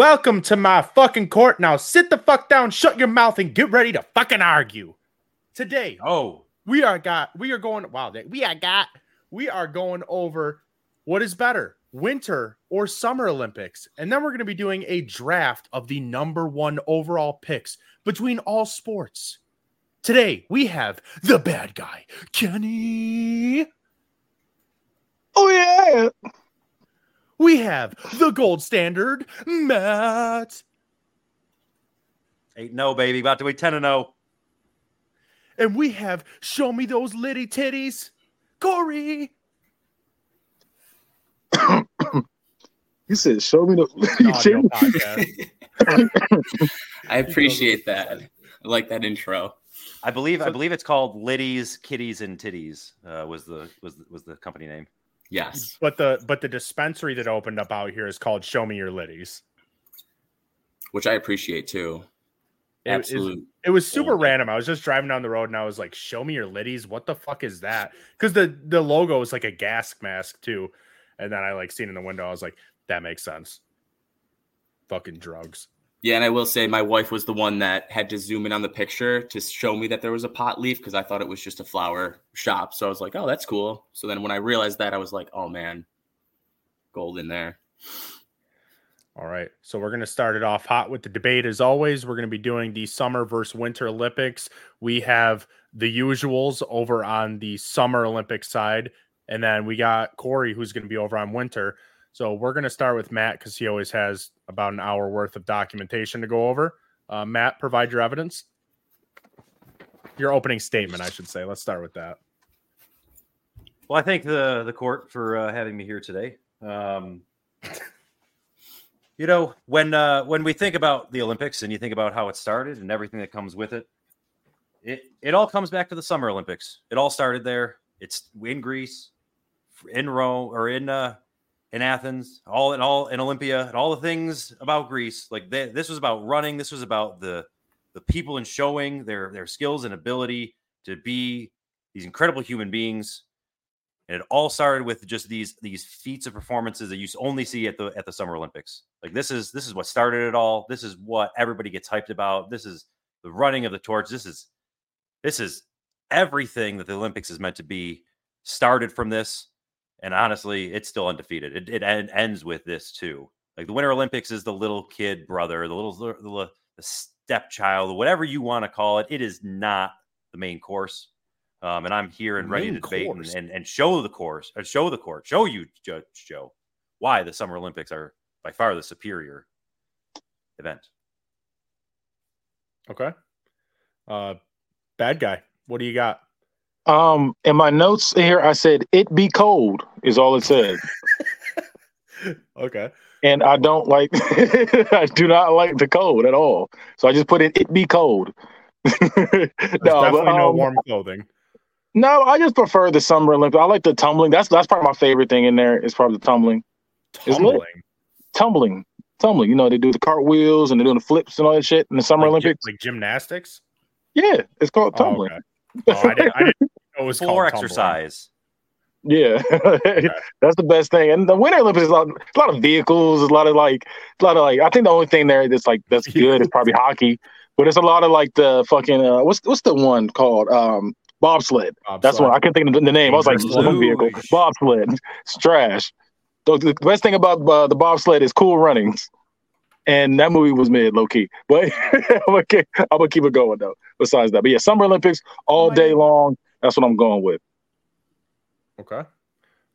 Welcome to my fucking court. Now sit the fuck down, shut your mouth, and get ready to fucking argue. Today, Oh, we are got we are going wow, they- we are got we are going over what is better, winter or summer Olympics. And then we're going to be doing a draft of the number 1 overall picks between all sports. Today, we have the bad guy, Kenny. Oh yeah. We have the gold standard, Matt. eight no baby, about to be ten and oh. zero. And we have show me those litty titties, Corey. You said show me the Audio podcast. I appreciate that. I like that intro. I believe I believe it's called Liddy's Kitties and Titties. Uh, was the was was the company name? Yes. But the but the dispensary that opened up out here is called Show Me Your Liddies. Which I appreciate too. It Absolute. It was super random. I was just driving down the road and I was like, "Show me your liddies." What the fuck is that? Because the the logo is like a gas mask too. And then I like seen in the window. I was like, "That makes sense." Fucking drugs. Yeah, and I will say my wife was the one that had to zoom in on the picture to show me that there was a pot leaf because I thought it was just a flower shop. So I was like, oh, that's cool. So then when I realized that, I was like, oh man, gold in there. All right. So we're going to start it off hot with the debate. As always, we're going to be doing the summer versus winter Olympics. We have the usuals over on the summer Olympic side. And then we got Corey, who's going to be over on winter. So we're going to start with Matt because he always has about an hour worth of documentation to go over. Uh, Matt, provide your evidence. Your opening statement, I should say. Let's start with that. Well, I thank the the court for uh, having me here today. Um, you know, when uh, when we think about the Olympics and you think about how it started and everything that comes with it, it it all comes back to the Summer Olympics. It all started there. It's in Greece, in Rome, or in uh, in Athens, all in all in Olympia, and all the things about Greece. Like they, this was about running. This was about the the people and showing their their skills and ability to be these incredible human beings and it all started with just these these feats of performances that you only see at the at the summer olympics like this is this is what started it all this is what everybody gets hyped about this is the running of the torch this is this is everything that the olympics is meant to be started from this and honestly it's still undefeated it, it en- ends with this too like the winter olympics is the little kid brother the little the, the, stepchild whatever you want to call it it is not the main course um, and I'm here and ready Main to debate and, and, and show the course, or show the court, show you, Judge Joe, why the Summer Olympics are by far the superior event. Okay. Uh, bad guy. What do you got? Um, in my notes here, I said it be cold is all it said, Okay. and I don't like. I do not like the cold at all. So I just put in it be cold. No, definitely but, no um, warm clothing. no, I just prefer the summer Olympics. I like the tumbling. That's that's probably my favorite thing in there. Is probably the tumbling. Tumbling. tumbling, tumbling. You know, they do the cartwheels and they're doing the flips and all that shit in the summer like, Olympics. like gymnastics. Yeah, it's called Oh, tumbling. okay. Oh, I, didn't, I didn't know it was Floor exercise. Yeah, that's the best thing. And the Winter Olympics is a lot, a lot of vehicles, a lot of like, a lot of like. I think the only thing there that's like that's good is probably hockey, but it's a lot of like the fucking uh, what's what's the one called um bobsled. That's what I can't think of the, the name. I was like Dangerous vehicle luge. bobsled. It's trash. The, the best thing about uh, the bobsled is cool runnings, and that movie was mid low key. But I'm gonna, keep, I'm gonna keep it going though. Besides that, but yeah, Summer Olympics all day long. That's what I'm going with. Okay.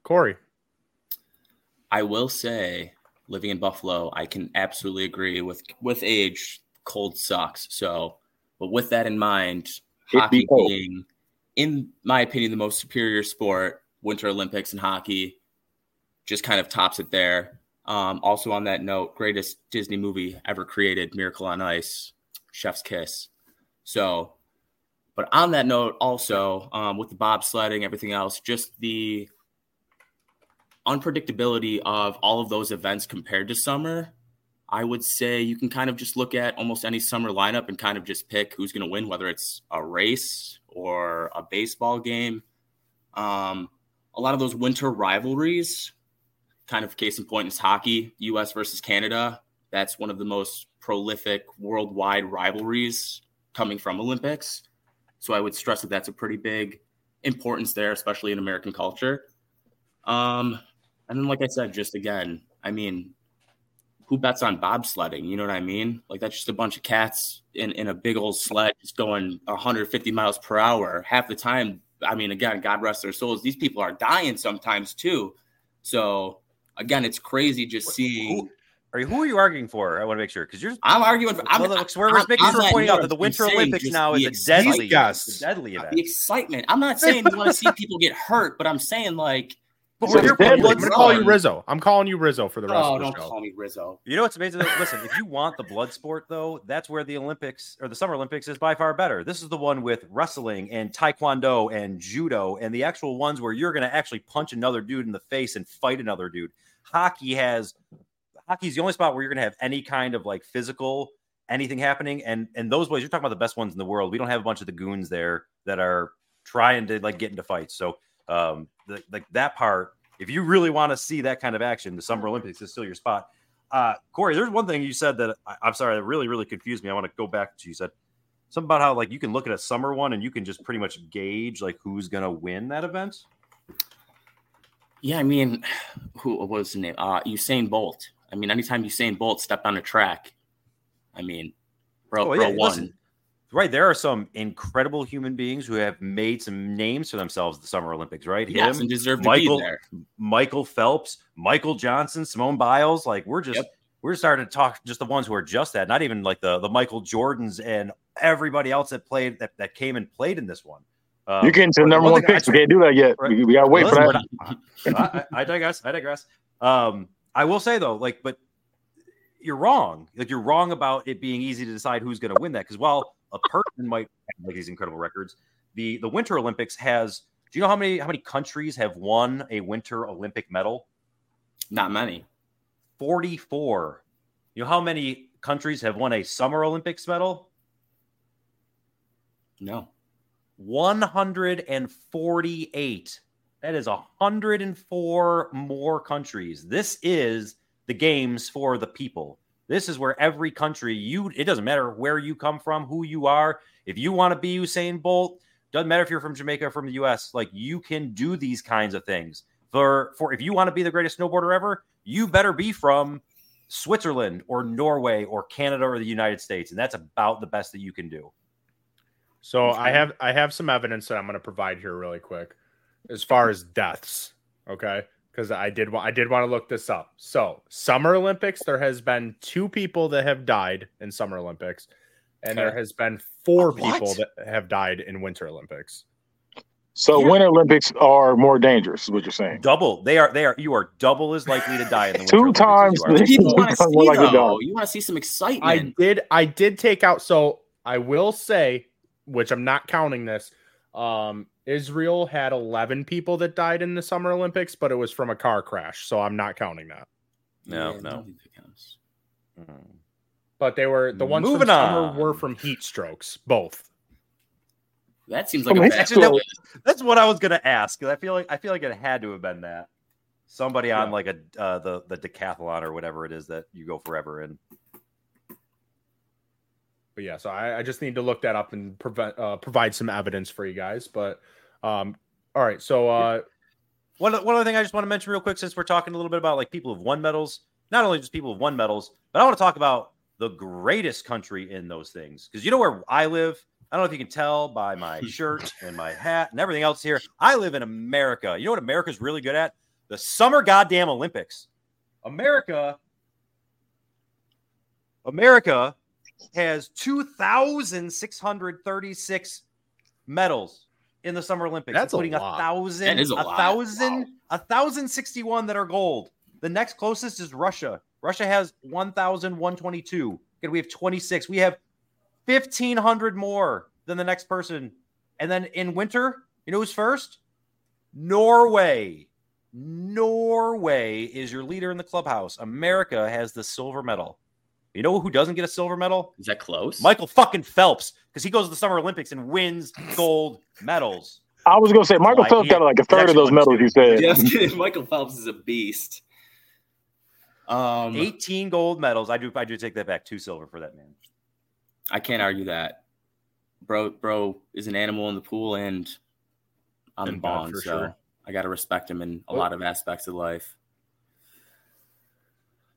Corey. I will say, living in Buffalo, I can absolutely agree with with age, cold sucks. So, but with that in mind, It be hockey cold. being, in my opinion, the most superior sport, Winter Olympics and hockey just kind of tops it there. Um, also, on that note, greatest Disney movie ever created, Miracle on Ice, Chef's Kiss. So, but on that note, also um, with the bobsledding, everything else, just the unpredictability of all of those events compared to summer, I would say you can kind of just look at almost any summer lineup and kind of just pick who's going to win, whether it's a race or a baseball game. Um, a lot of those winter rivalries, kind of case in point is hockey, U.S. versus Canada. That's one of the most prolific worldwide rivalries coming from Olympics. So I would stress that that's a pretty big importance there, especially in American culture. Um, and then, like I said, just again, I mean, who bets on bobsledding? You know what I mean? Like that's just a bunch of cats in, in a big old sled just going 150 miles per hour. Half the time, I mean, again, God rest their souls. These people are dying sometimes too. So again, it's crazy just seeing. Who, are you, who are you arguing for? I want to make sure because you're. I'm arguing for. I'm, well, look, we're I'm- making I'm sure not- pointing out you're that the Winter saying Olympics just now the is a deadly, excitement. yes, a deadly event. the excitement. I'm not saying we want to see people get hurt, but I'm saying like, But So we're here it's for deadly. blood. I'm gonna call you Run. Rizzo. I'm calling you Rizzo for the rest oh, of the don't show. call me Rizzo. You know what's amazing? Listen, if you want the blood sport, though, that's where the Olympics or the Summer Olympics is by far better. This is the one with wrestling and taekwondo and judo and the actual ones where you're going to actually punch another dude in the face and fight another dude. Hockey has hockey's the only spot where you're going to have any kind of like physical anything happening. And and those ways, you're talking about the best ones in the world. We don't have a bunch of the goons there that are trying to like get into fights. So um, the, like that part, if you really want to see that kind of action, the Summer Olympics is still your spot. Uh, Corey, there's one thing you said that I, I'm sorry, that really, really confused me. I want to go back to you said something about how like you can look at a summer one and you can just pretty much gauge like who's gonna win that event. Yeah, I mean, who was his name? Uh, Usain Bolt. I mean, anytime Usain Bolt stepped on a track, I mean, bro, Oh, bro yeah, won. listen, right, there are some incredible human beings who have made some names for themselves at the Summer Olympics. Right, yes, Him, and deserved Michael- to be there. Michael Phelps, Michael Johnson, Simone Biles. Like we're just Yep. we're starting to talk just the ones who are just that, not even like the the Michael Jordans and everybody else that played that, that came and played in this one. Um, You getting to the number one one thing I picks. We can't do that yet. Right. We, we gotta wait for that. I, I, I digress. I digress. Um, I will say though, like, but you're wrong. Like, you're wrong about it being easy to decide who's going to win that. Because while a person might have like these incredible records, the the Winter Olympics has. Do you know how many how many countries have won a Winter Olympic medal? Not many. Forty four. You know how many countries have won a Summer Olympics medal? No. 148. That is 104 more countries. This is the games for the people. This is where every country you it doesn't matter where you come from, who you are. If you want to be Usain Bolt, doesn't matter if you're from Jamaica or from the US, like you can do these kinds of things. For for if you want to be the greatest snowboarder ever, you better be from Switzerland or Norway or Canada or the United States, and that's about the best that you can do. So I have I have some evidence that I'm going to provide here really quick, as far as deaths. Okay, because I did wa- I did want to look this up. So Summer Olympics, there has been two people that have died in Summer Olympics, and there has been four What? people that have died in Winter Olympics. So Yeah. Winter Olympics are more dangerous, is what you're saying. Double. They are. They are. You are double as likely to die in the Winter Two Olympics as times you are. People want to see likely though. You want to see some excitement. I did I did take out. So I will say, which I'm not counting this. Um, Israel had 11 people that died in the Summer Olympics, but it was from a car crash, so I'm not counting that. No, Yeah, no. don't that counts. Mm. But they were the ones Moving from summer on. were from heat strokes, both. That seems like Oh, a he's bad Actually, that that's what I was gonna ask. I feel like I feel like it had to have been that somebody on Yeah. like a uh, the the decathlon or whatever it is that you go forever in. But yeah, so I, I just need to look that up and prevent, uh, provide some evidence for you guys. But um, all right, so uh, One one other thing I just want to mention real quick, since we're talking a little bit about like people who've won medals, not only just people who've won medals, but I want to talk about the greatest country in those things. Because you know where I live. I don't know if you can tell by my shirt and my hat and everything else here. I live in America. You know what America's really good at? The summer goddamn Olympics. America, America has 2,636 medals in the Summer Olympics, That's a including a, lot. thousand, That is a a lot. thousand, Wow. a thousand sixty-one that are gold. The next closest is Russia. Russia has 1,122. And we have 26. We have 1,500 more than the next person. And then in winter, you know who's first? Norway. Norway is your leader in the clubhouse. America has the silver medal. You know who doesn't get a silver medal? Is that close? Michael fucking Phelps, because he goes to the Summer Olympics and wins gold medals. I was gonna say Michael Phelps got like a third of those medals. You said. Just kidding. Michael Phelps is a beast. Um, 18 gold medals. I do I do take that back. Two silver for that man. I can't argue that. Bro, bro is an animal in the pool and on the In bond, so sure. I got to respect him in a lot of aspects of life.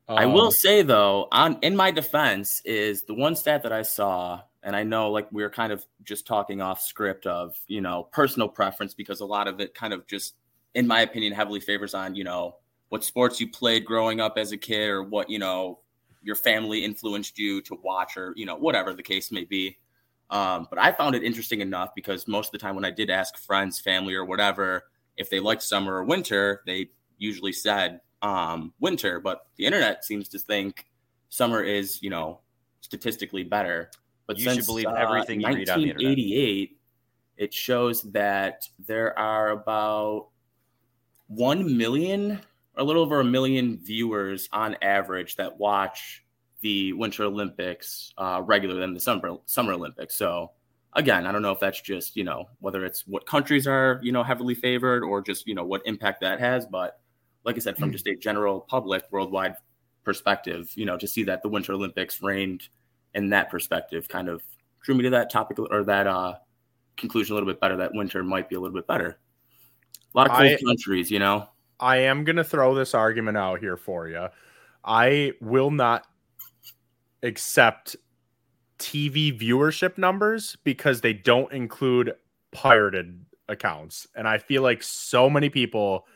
I will Um, say though, on in my defense, is the one stat that I saw, and I know like we were kind of just talking off script of you know personal preference because a lot of it kind of just, in my opinion, heavily favors on you know what sports you played growing up as a kid or what you know your family influenced you to watch or you know whatever the case may be. Um, but I found it interesting enough because most of the time when I did ask friends, family, or whatever if they liked summer or winter, they usually said um, winter. But the internet seems to think summer is, you know, statistically better. But You should since, believe uh, everything you read on the internet. 1988, it shows that there are about one million, or a little over a million viewers on average that watch the Winter Olympics uh, regular than the Summer Summer Olympics. So again, I don't know if that's just you know whether it's what countries are you know heavily favored or just you know what impact that has. But like I said, from just a general public worldwide perspective, you know, to see that the Winter Olympics reigned in that perspective kind of drew me to that topic or that uh, conclusion a little bit better. That winter might be a little bit better. A lot of cold I- countries, you know. I am going to throw this argument out here for you. I will not accept TV viewership numbers because they don't include pirated accounts. And I feel like so many people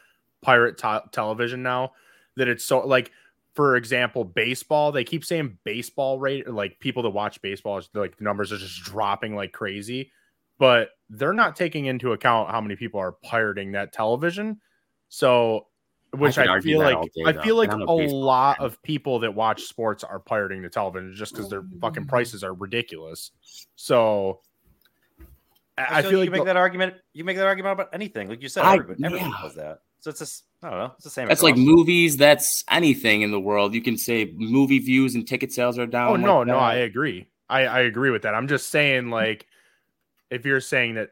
pirate te- television now that it's so like for example, baseball, they keep saying baseball rate like people that watch baseball like the numbers are just dropping like crazy, but they're not taking into account how many people are pirating that television. So, which could I, feel like day, I feel like and a lot fan. of people that watch sports are pirating the television just because their fucking mm. prices are ridiculous. So, I, I feel you like can make the- that argument. You make that argument about anything, like you said. I- everybody, everybody yeah. does that. So it's just I don't know. It's the same. That's like movies. That's anything in the world. You can say movie views and ticket sales are down. Oh like no, no. I agree. I I agree with that. I'm just saying, like, if you're saying that,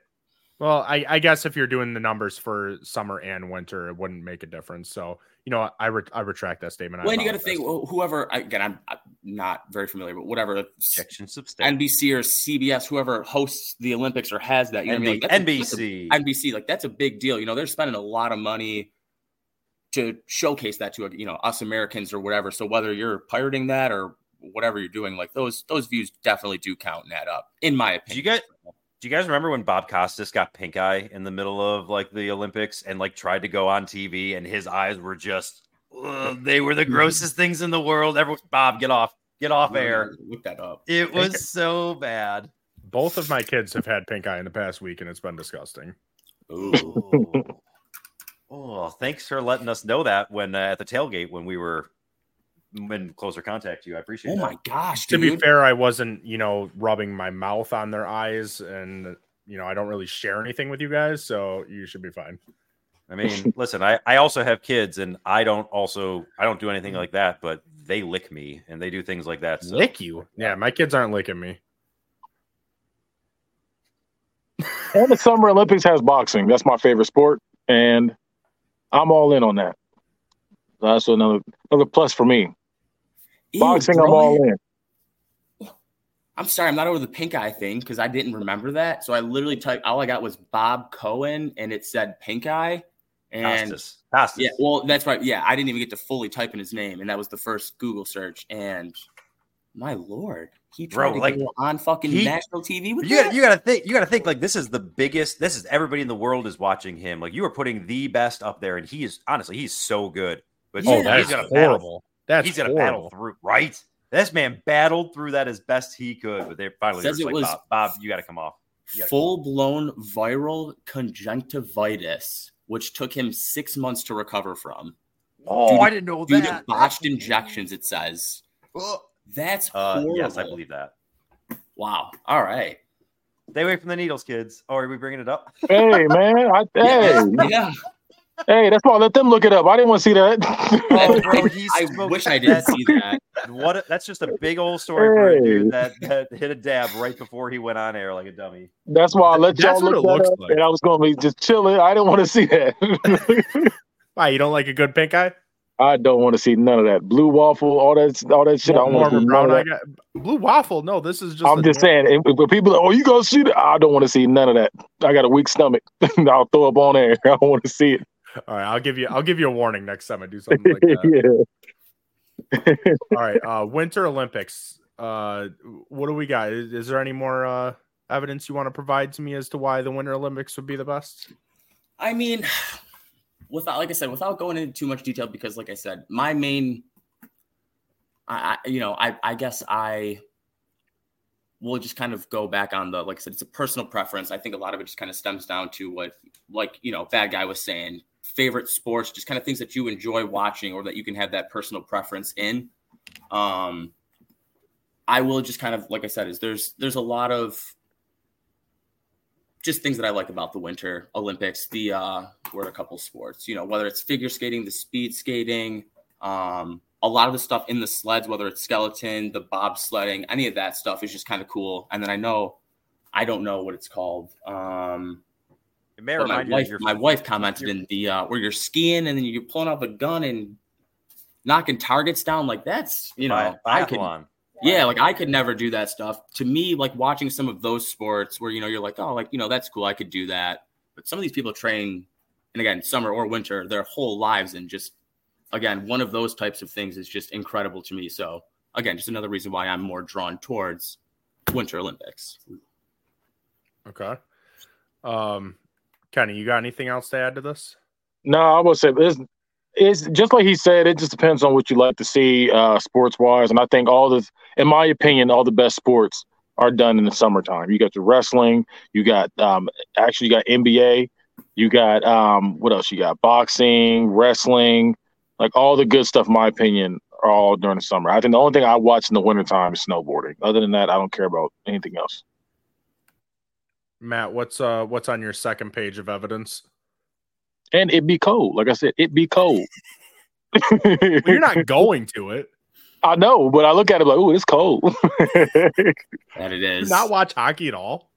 well, I I guess if you're doing the numbers for summer and winter, it wouldn't make a difference. So you know, I re- I retract that statement. I Well, and you got to think well, whoever. Again, I'm, I'm not very familiar, but whatever. Objection substantial. NBC or CBS, whoever hosts the Olympics or has that, you know, what I mean? like, that's a- NBC. NBC, like that's a big deal. You know, they're spending a lot of money to showcase that to you know us Americans or whatever. So whether you're pirating that or whatever you're doing, like those those views definitely do count and add up, in my Do you opinion. guys do you guys remember when Bob Costas got pink eye in the middle of like the Olympics and like tried to go on TV and his eyes were just ugh, they were the grossest things in the world. Everyone, Bob, get off, get off air. Look that up. It was so bad. Both of my kids have had pink eye in the past week, and it's been disgusting. Ooh. Oh, thanks for letting us know that when uh, at the tailgate when we were in closer contact to you. I appreciate oh that. my gosh, To be fair, I wasn't, you know, rubbing my mouth on their eyes, and you know, I don't really share anything with you guys, so you should be fine. I mean, listen, I, I also have kids and I don't also I don't do anything like that, but they lick me and they do things like that. So Lick you? Yeah, my kids aren't licking me. And the Summer Olympics has boxing. That's my favorite sport, and I'm all in on that. That's another another plus for me. Ew, Boxing, bro. I'm all in. I'm sorry, I'm not over the pink eye thing because I didn't remember that. So I literally typed all I got was Bob Cohen and it said pink eye. And Costas. Costas. yeah, well, that's right. Yeah, I didn't even get to fully type in his name, and that was the first Google search. And my lord, he tried Bro, to like, go on fucking he- national TV with You that. gotta, you gotta think. You gotta think like this is the biggest. This is everybody in the world is watching him. Like you are putting the best up there, and he is honestly he's so good. But Yeah. Oh, he's that's gonna battle. horrible. That's he's gonna horrible. battle through. Right, this man battled through that as best he could. But they finally Says just it like, was- Bob, Bob, you got to come off. You gotta- Full blown viral conjunctivitis, which took him six months to recover from. Oh, Due to- I didn't know Due that. to botched injections, it says. That's Uh, yes, I believe that. Wow. All right. Stay away from the needles, kids. Oh, are we bringing it up? Hey man, I, hey, Yeah. Hey, that's why. I let them look it up. I didn't want to see that. Oh, bro, I wish I didn't see that. What? A, that's just a big old story for a dude that, that hit a dab right before he went on air like a dummy. that's why I let That's y'all what look it that looks up, like. and I was going to be just chilling. I didn't want to see that. Why you don't like a good pink eye? I don't want to see none of that blue waffle, all that, all that shit. I don't want to see none of that. Got, blue waffle. No, this is just. I'm just saying, if, people, oh, you gonna see that? I don't want to see none of that. I got a weak stomach. I'll throw up on air. I don't want to see it. All right, I'll give you. I'll give you a warning next time I do something like that. yeah. all right, uh, Winter Olympics. Uh, what do we got? Is, is there any more uh, evidence you want to provide to me as to why the Winter Olympics would be the best? I mean, without like I said, without going into too much detail, because like I said, my main, I, I you know, I I guess I will just kind of go back on the like I said, it's a personal preference. I think a lot of it just kind of stems down to what like you know, bad guy was saying, favorite sports, just kind of things that you enjoy watching or that you can have that personal preference in. Um, I will just kind of like I said, is there's there's a lot of just things that I like about the Winter Olympics. The uh, we're a couple sports, you know, whether it's figure skating, the speed skating, um, a lot of the stuff in the sleds, whether it's skeleton, the bobsledding, any of that stuff is just kind of cool. And then I know, I don't know what it's called. Um, it may my wife, my wife commented in the uh, where you're skiing and then you're pulling out a gun and knocking targets down. Like that's you know, I could yeah, like I could never do that stuff. To me, like watching some of those sports where you know you're like, oh, like you know that's cool, I could do that. But some of these people train, and again, summer or winter, their whole lives, and just again, one of those types of things is just incredible to me. So again, just another reason why I'm more drawn towards Winter Olympics. Okay. Um, Kenny, you got anything else to add to this? No, I would say this it's just like he said. It just depends on what you like to see, uh, sports wise. And I think all the, in my opinion, all the best sports are done in the summertime. You got the wrestling, you got um, actually you got NBA, you got um, what else? You got boxing, wrestling, like all the good stuff. In my opinion, are all during the summer. I think the only thing I watch in the wintertime is snowboarding. Other than that, I don't care about anything else. Matt, what's uh what's on your second page of evidence? and it be cold. Like I said, it be cold. well, you're not going to it. I know, but I look at it like, oh, it's cold. that it is. not watch hockey at all.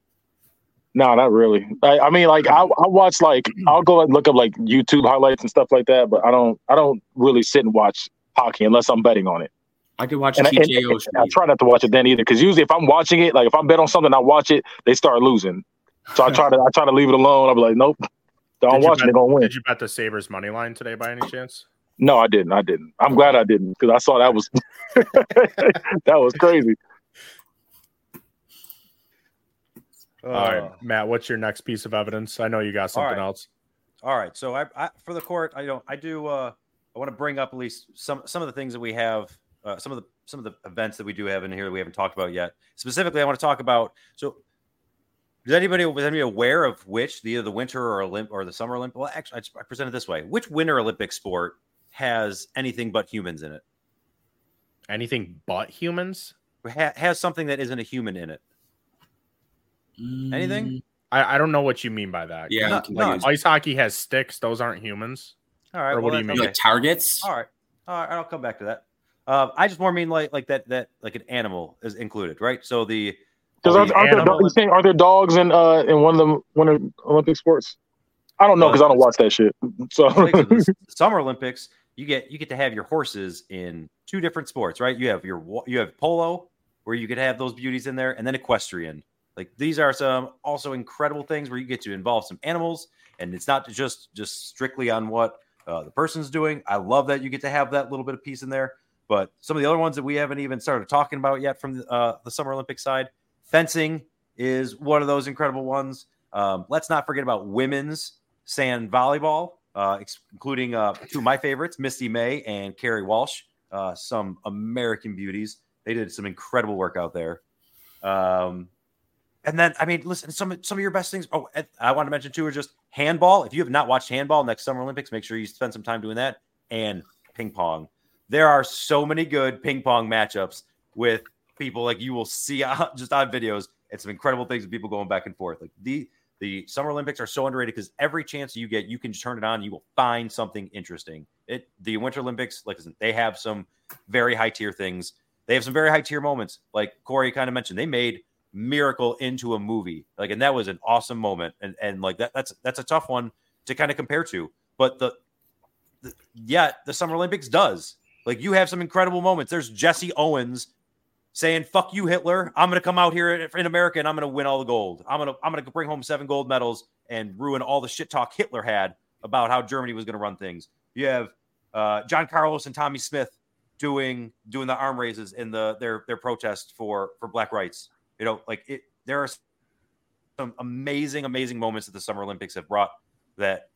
No, not really. I, I mean, like I, I watch like I'll go and look up like YouTube highlights and stuff like that, but I don't I don't really sit and watch hockey unless I'm betting on it. I could watch and, TKO. And, and I try not to watch it then either, because usually if I'm watching it, like if I'm bet on something, I watch it, they start losing. So I try to I try to leave it alone. I'll be like, nope, don't watch. They're gonna win. Did you bet the Sabres money line today by any chance? No, I didn't. I didn't. I'm glad I didn't because I saw that was that was crazy. All right, uh, Matt. What's your next piece of evidence? I know you got something all right. else. All right. So I, I, for the court, I don't. I do. Uh, I want to bring up at least some some of the things that we have. Uh, some of the some of the events that we do have in here that we haven't talked about yet. Specifically, I want to talk about. So is anybody was anybody aware of which the either the winter or Olymp or the summer Olympic? Well, actually, I present it this way: which winter Olympic sport has anything but humans in it? Anything but humans? Ha- has something that isn't a human in it? Mm. Anything? I, I don't know what you mean by that. Yeah, no, no. ice hockey has sticks; those aren't humans. All right. Or what do you mean? Like targets? All right. All right. I'll come back to that. Uh, I just more mean like like that that like an animal is included, right? So the because are, are, there, you are there dogs in uh in one of the one of Olympic sports? I don't know because I don't watch that shit. So Summer Olympics, you get you get to have your horses in two different sports, right? You have your you have polo where you could have those beauties in there, and then equestrian. Like these are some also incredible things where you get to involve some animals, and it's not just just strictly on what uh, the person's doing. I love that you get to have that little bit of piece in there. But some of the other ones that we haven't even started talking about yet from the, uh, the Summer Olympic side, Fencing is one of those incredible ones. Um, let's not forget about women's sand volleyball, uh, including uh, two of my favorites, Misty May and Kerri Walsh, uh, some American beauties. They did some incredible work out there. Um, and then, I mean, listen, some some of your best things. Oh, I want to mention too are just handball. If you have not watched handball next Summer Olympics, make sure you spend some time doing that. And ping pong. There are so many good ping pong matchups with people like you will see just on videos and some incredible things of people going back and forth. Like the the Summer Olympics are so underrated because every chance you get, you can turn it on. You will find something interesting. It the Winter Olympics, like they have some very high tier things. They have some very high tier moments, like Corey kind of mentioned. They made Miracle into a movie, like, and that was an awesome moment. And and like that, that's that's a tough one to kind of compare to. But the th- yet the Summer Olympics does. Like you have some incredible moments. There's Jesse Owens saying "fuck you, Hitler." I'm going to come out here in America and I'm going to win all the gold. I'm going to I'm going to bring home seven gold medals and ruin all the shit talk Hitler had about how Germany was going to run things. You have uh, John Carlos and Tommie Smith doing doing the arm raises in the their their protest for for black rights. You know, like it. There are some amazing, amazing moments that the Summer Olympics have brought that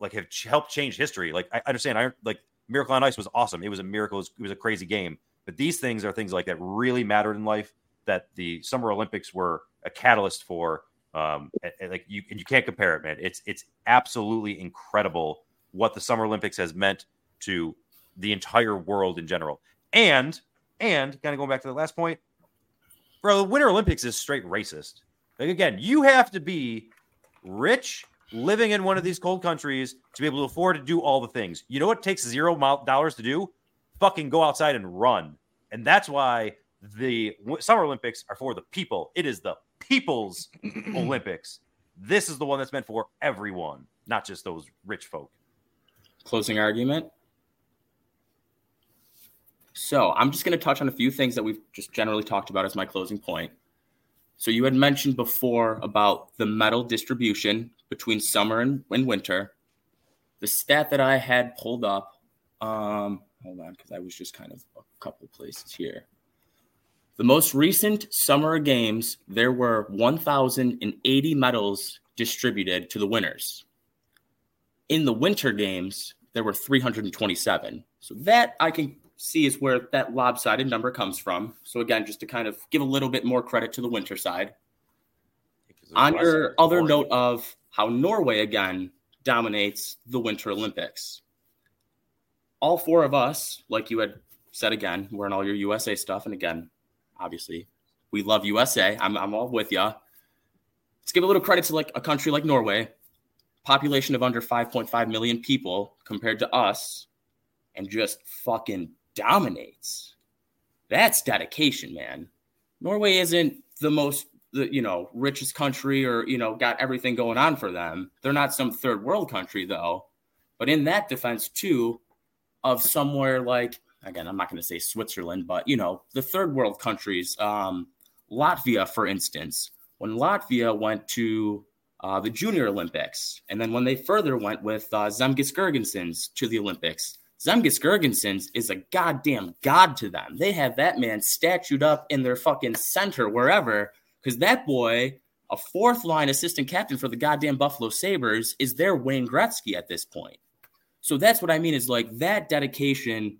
like have helped change history. Like I understand, I like Miracle on Ice was awesome. It was a miracle. It was, it was a crazy game. But these things are things like that really mattered in life. That the Summer Olympics were a catalyst for. Um, and, and like you, and you can't compare it, man. It's it's absolutely incredible what the Summer Olympics has meant to the entire world in general. And and kind of going back to the last point, bro, the Winter Olympics is straight racist. Like again, you have to be rich, living in one of these cold countries to be able to afford to do all the things. You know what takes zero dollars to do? Fucking go outside and run. And that's why the Summer Olympics are for the people. It is the people's Olympics. This is the one that's meant for everyone, not just those rich folk. Closing argument. So I'm just going to touch on a few things that we've just generally talked about as my closing point. So you had mentioned before about the medal distribution between summer and, and winter. The stat that I had pulled up, um, hold on, because I was just kind of couple places here. The most recent summer games, there were 1,080 medals distributed to the winners. In the winter games, there were 327. So that I can see is where that lopsided number comes from. So again, just to kind of give a little bit more credit to the winter side. On your other note of how Norway again dominates the Winter Olympics. All four of us, like you had said again, we're in all your USA stuff. And again, obviously, we love USA. I'm, I'm all with you. Let's give a little credit to like a country like Norway, population of under 5.5 million people compared to us, and just fucking dominates. That's dedication, man. Norway isn't the most the you know richest country or you know got everything going on for them. They're not some third world country though. But in that defense too, of somewhere like again, I'm not going to say Switzerland, but you know the third world countries, um, Latvia, for instance, when Latvia went to uh, the Junior Olympics, and then when they further went with uh, Girgensons to the Olympics, Zemgus Girgensons is a goddamn god to them. They have that man statued up in their fucking center wherever, because that boy, a fourth line assistant captain for the goddamn Buffalo Sabres, is their Wayne Gretzky at this point. So that's what I mean is like that dedication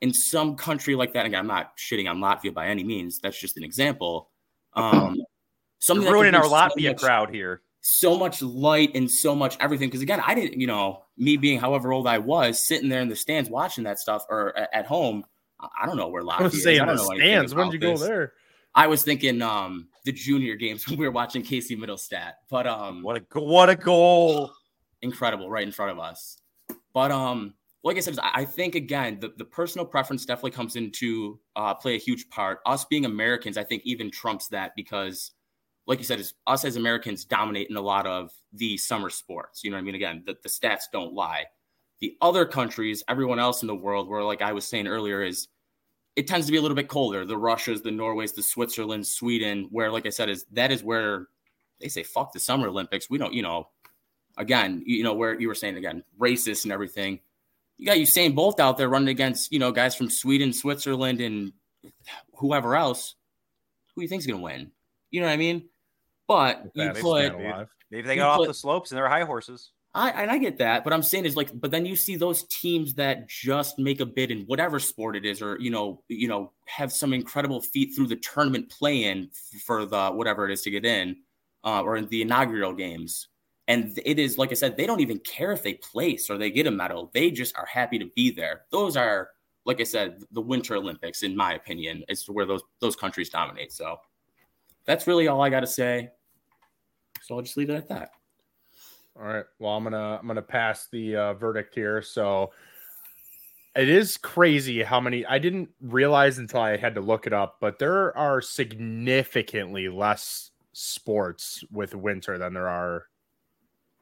in some country like that. Again, I'm not shitting on Latvia by any means. That's just an example. Um, something You're ruining our Latvia much, crowd here so much light and so much everything. Because again, I didn't, you know, me being however old I was, sitting there in the stands watching that stuff or at home. I don't know where Latvia I was saying the stands. When did you this. go there? I was thinking um the junior games when we were watching Casey Mittelstadt. But um what a what a goal. Incredible, right in front of us. But um like I said, I think again the, the personal preference definitely comes into uh, play a huge part. Us being Americans, I think even trumps that because like you said, us as Americans dominate in a lot of the summer sports. You know what I mean? Again, the, the stats don't lie. The other countries, everyone else in the world, where like I was saying earlier, is it tends to be a little bit colder. The Russias, the Norways, the Switzerland, Sweden, where like I said, is that is where they say fuck the Summer Olympics. We don't, you know, again, you know, where you were saying again, racist and everything. You got Usain Bolt out there running against, you know, guys from Sweden, Switzerland, and whoever else. Who do you think's gonna win? You know what I mean? But you put maybe they got put, off the slopes and they're high horses. I and I get that, but I'm saying is like, but then you see those teams that just make a bid in whatever sport it is, or you know, you know, have some incredible feat through the tournament play-in for the whatever it is to get in, uh, or in the inaugural games. And it is like I said, they don't even care if they place or they get a medal. They just are happy to be there. Those are, like I said, the Winter Olympics, in my opinion, is where those those countries dominate. So that's really all I got to say. So I'll just leave it at that. All right. Well, I'm gonna I'm gonna pass the uh, verdict here. So it is crazy how many I didn't realize until I had to look it up, but there are significantly less sports with winter than there are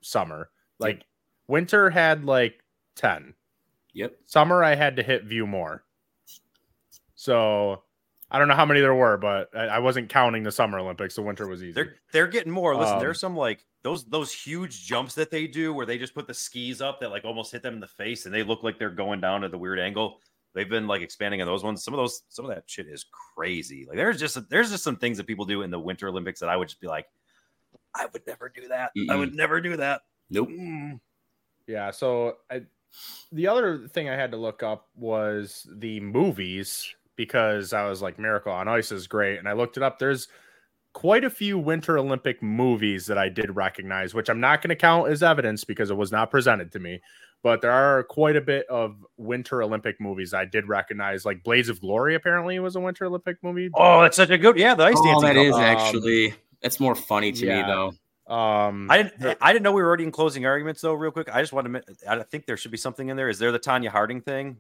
summer. Like winter had like 10 Yep. Summer, I had to hit view more. So I don't know how many there were, but I, I wasn't counting the Summer Olympics. The Winter was easy. They're they're getting more. Listen, Um, there's some like those those huge jumps that they do where they just put the skis up that like almost hit them in the face and they look like they're going down at the weird angle. They've been like expanding on those ones. Some of those, some of that shit is crazy. Like there's just there's just some things that people do in the Winter Olympics that I would just be like, I would never do that. I would never do that. Nope. Mm. Yeah. So I, the other thing I had to look up was the movies because I was like, Miracle on Ice is great. And I looked it up. There's quite a few Winter Olympic movies that I did recognize, which I'm not going to count as evidence because it was not presented to me. But there are quite a bit of Winter Olympic movies I did recognize. Like Blades of Glory apparently was a Winter Olympic movie. Oh, that's such a good yeah. The ice Oh, dancing. that couple. Um, actually that's more funny to yeah. me though. Um, I didn't. I didn't know we were already in closing arguments though. Real quick, I just want to. I think there should be something in there. Is there the Tonya Harding thing?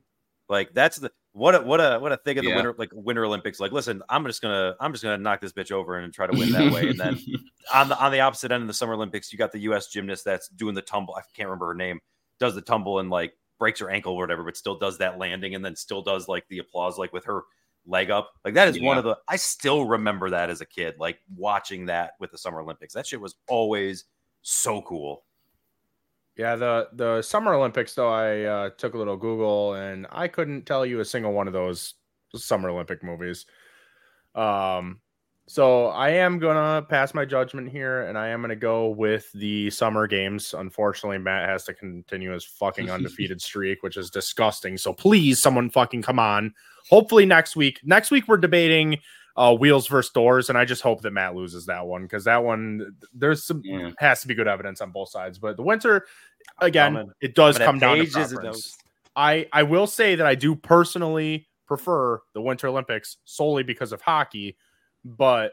Like that's the what a what a what a thing of the Yeah. winter like Winter Olympics. Like, listen, I'm just gonna I'm just gonna knock this bitch over and try to win that way. And then on the on the opposite end of the Summer Olympics, you got the U.S. gymnast that's doing the tumble. I can't remember her name. Does the tumble and like breaks her ankle or whatever, but still does that landing and then still does like the applause like with her leg up. Like that is one of the. I still remember that as a kid, like watching that with the Summer Olympics. That shit was always so cool. Yeah, the the Summer Olympics though I uh, took a little Google and I couldn't tell you a single one of those Summer Olympic movies. Um so I am gonna pass my judgment here and I am gonna go with the summer games. Unfortunately, Matt has to continue his fucking undefeated streak, which is disgusting. So please someone fucking come on. Hopefully next week. Next week we're debating uh wheels versus doors, and I just hope that Matt loses that one because that one there's some Yeah. has to be good evidence on both sides. But the winter, again, Coming. it does come down to preference. I I will say that I do personally prefer the Winter Olympics solely because of hockey, but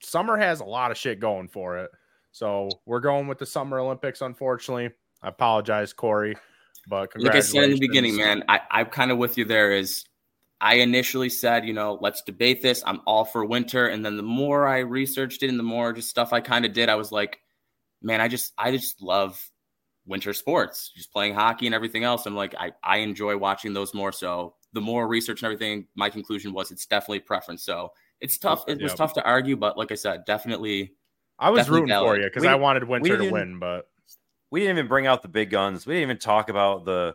summer has a lot of shit going for it. So we're going with the Summer Olympics. Unfortunately, I apologize, Corey, but like I said in the beginning, man, I, I'm kind of with you there. Is I initially said, you know, let's debate this. I'm all for winter, and then the more I researched it and the more just stuff I kind of did, I was like, man, I just I just love winter sports, just playing hockey and everything else. I'm like, I I enjoy watching those more. So the more research and everything, my conclusion was it's definitely preference. So it's tough. It was Yep. tough to argue, but like I said, definitely. I was definitely rooting for you because I wanted Winter to win, but we didn't even bring out the big guns. We didn't even talk about the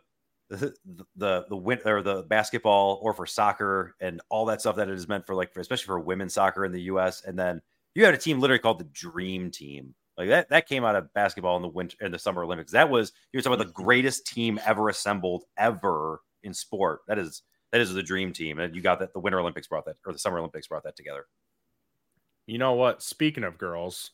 the the the win or the basketball or for soccer and all that stuff that it is meant for, like for, especially for women's soccer in the U.S. And then you had a team literally called the Dream Team. Like that that came out of basketball in the winter in the Summer Olympics. That was you were talking about the mm-hmm. greatest team ever assembled ever in sport. That is that is the Dream Team, and you got that the Winter Olympics brought that or the Summer Olympics brought that together. you know what? Speaking of girls,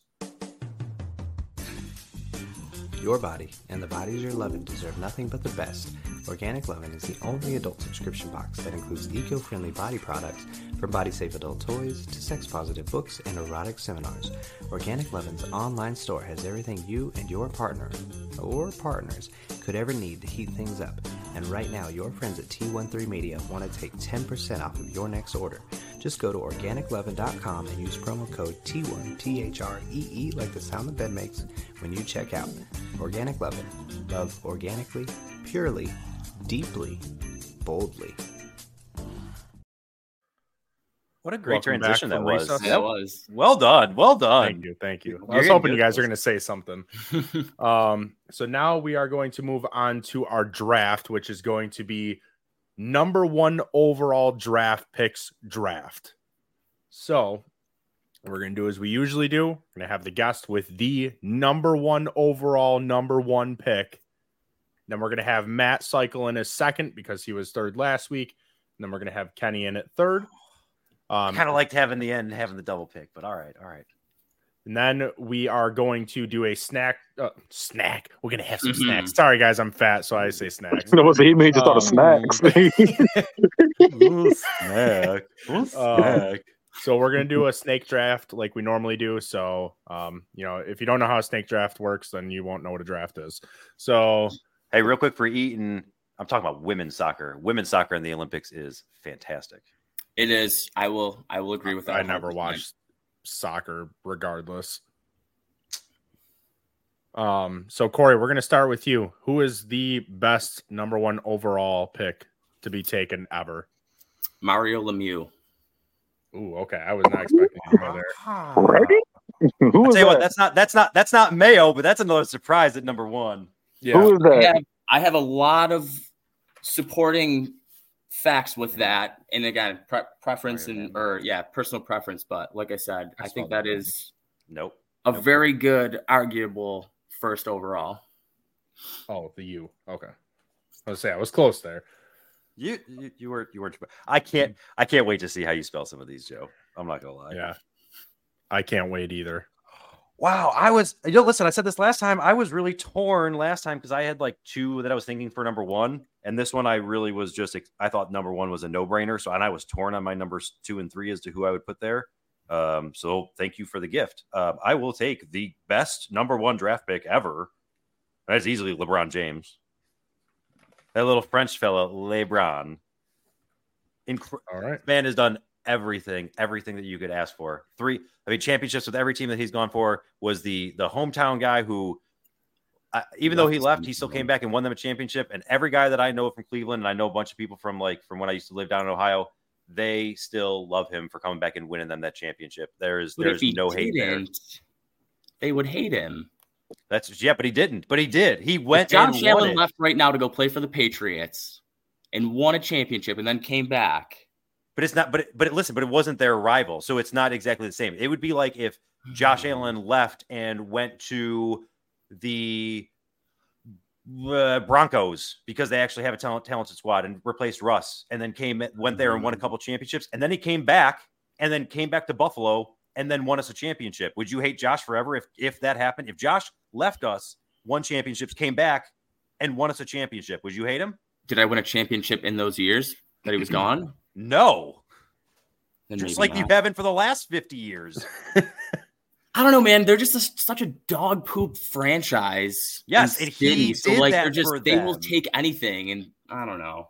Your body and the bodies you're loving deserve nothing but the best. Organic Loven is the only adult subscription box that includes eco-friendly body products from body-safe adult toys to sex-positive books and erotic seminars. Organic Loven's online store has everything you and your partner or partners could ever need to heat things up. And right now, your friends at T13 Media want to take 10% off of your next order. Just go to organicloven.com and use promo code T1 T H R E E like the sound the bed makes when you check out. Organic Loven. Love organically, purely, deeply, boldly. What a great Welcome transition that was. recess. Yeah, was. Well done, well done. thank you, thank you. I You're was getting hoping you good. guys are going to say something. Um, so now we are going to move on to our draft, which is going to be number one overall draft picks draft. So what we're gonna do as we usually do. We're gonna have the guest with the number one overall number one pick. Then we're gonna have Matt cycle in as second because he was third last week. And then we're gonna have Kenny in at third. Um, kind of liked having the end, having the double pick, but all right, all right. And then we are going to do a snack. Uh, snack. We're gonna have some Mhm. snacks. Sorry, guys, I'm fat, so I say snacks. You know what's he made? Just thought of Um, snacks. Ooh, snack. Ooh, Um, snack. so we're gonna do a snake draft like we normally do. So, um, you know, if you don't know how a snake draft works, then you won't know what a draft is. So, hey, real quick for Eaton, I'm talking about women's soccer. Women's soccer in the Olympics is fantastic. It is. I will. I will agree with that. I never watched soccer, regardless. Um, so Corey, we're gonna start with you. Who is the best number one overall pick to be taken ever? Mario Lemieux. Ooh, okay. I was not expecting you to go there. Ready? Who I'll tell you what, that? that's not that's not that's not Mayo, but that's another surprise at number one. Yeah. Who was I that? have, I have a lot of supporting facts with that, and again, pre- preference and or yeah, personal preference. But like I said, I, I think that. that is Nope. a Nope. very good, arguable first overall. Oh, the U. Okay. I was say I was close there. You you, you were you weren't. I can't I can't wait to see how you spell some of these, Joe. I'm not gonna lie. Yeah. I can't wait either. Wow, I was you know, listen, I said this last time. I was really torn last time because I had like two that I was thinking for number one. And this one I really was just I thought number one was a no-brainer. So and I was torn on my numbers two and three as to who I would put there. Um, so thank you for the gift. Um, I will take the best number one draft pick ever. That's easily LeBron James. That little French fella, LeBron. Incre- All right. man has done everything, everything that you could ask for. Three, I mean, championships with every team that he's gone for was the the hometown guy who, uh, even though he Left he still came back and won them a championship. And every guy that I know from Cleveland, and I know a bunch of people from like from when I used to live down in Ohio, they still love him for coming back and winning them that championship. There is there's no hate there. they would hate him. That's yeah, but he didn't. But he did. He went won Allen it. left right now to go play for the Patriots and won a championship and then came back. But it's not. But it- but it, listen. But it wasn't their rival, so it's not exactly the same. It would be like if Josh Allen left and went to the uh, Broncos because they actually have a talent, talented squad and replaced Russ, and then came went there and won a couple championships, and then he came back and then came back to Buffalo and then won us a championship. Would you hate Josh forever if if that happened? If Josh left us, won championships, came back and won us a championship, would you hate him? Did I win a championship in those years that he was gone? No, Then just like you haven't for the last fifty years. I don't know, man. They're just a, such a dog poop franchise. Yes, in and he City. did like that they're just for they will take anything, and I don't know.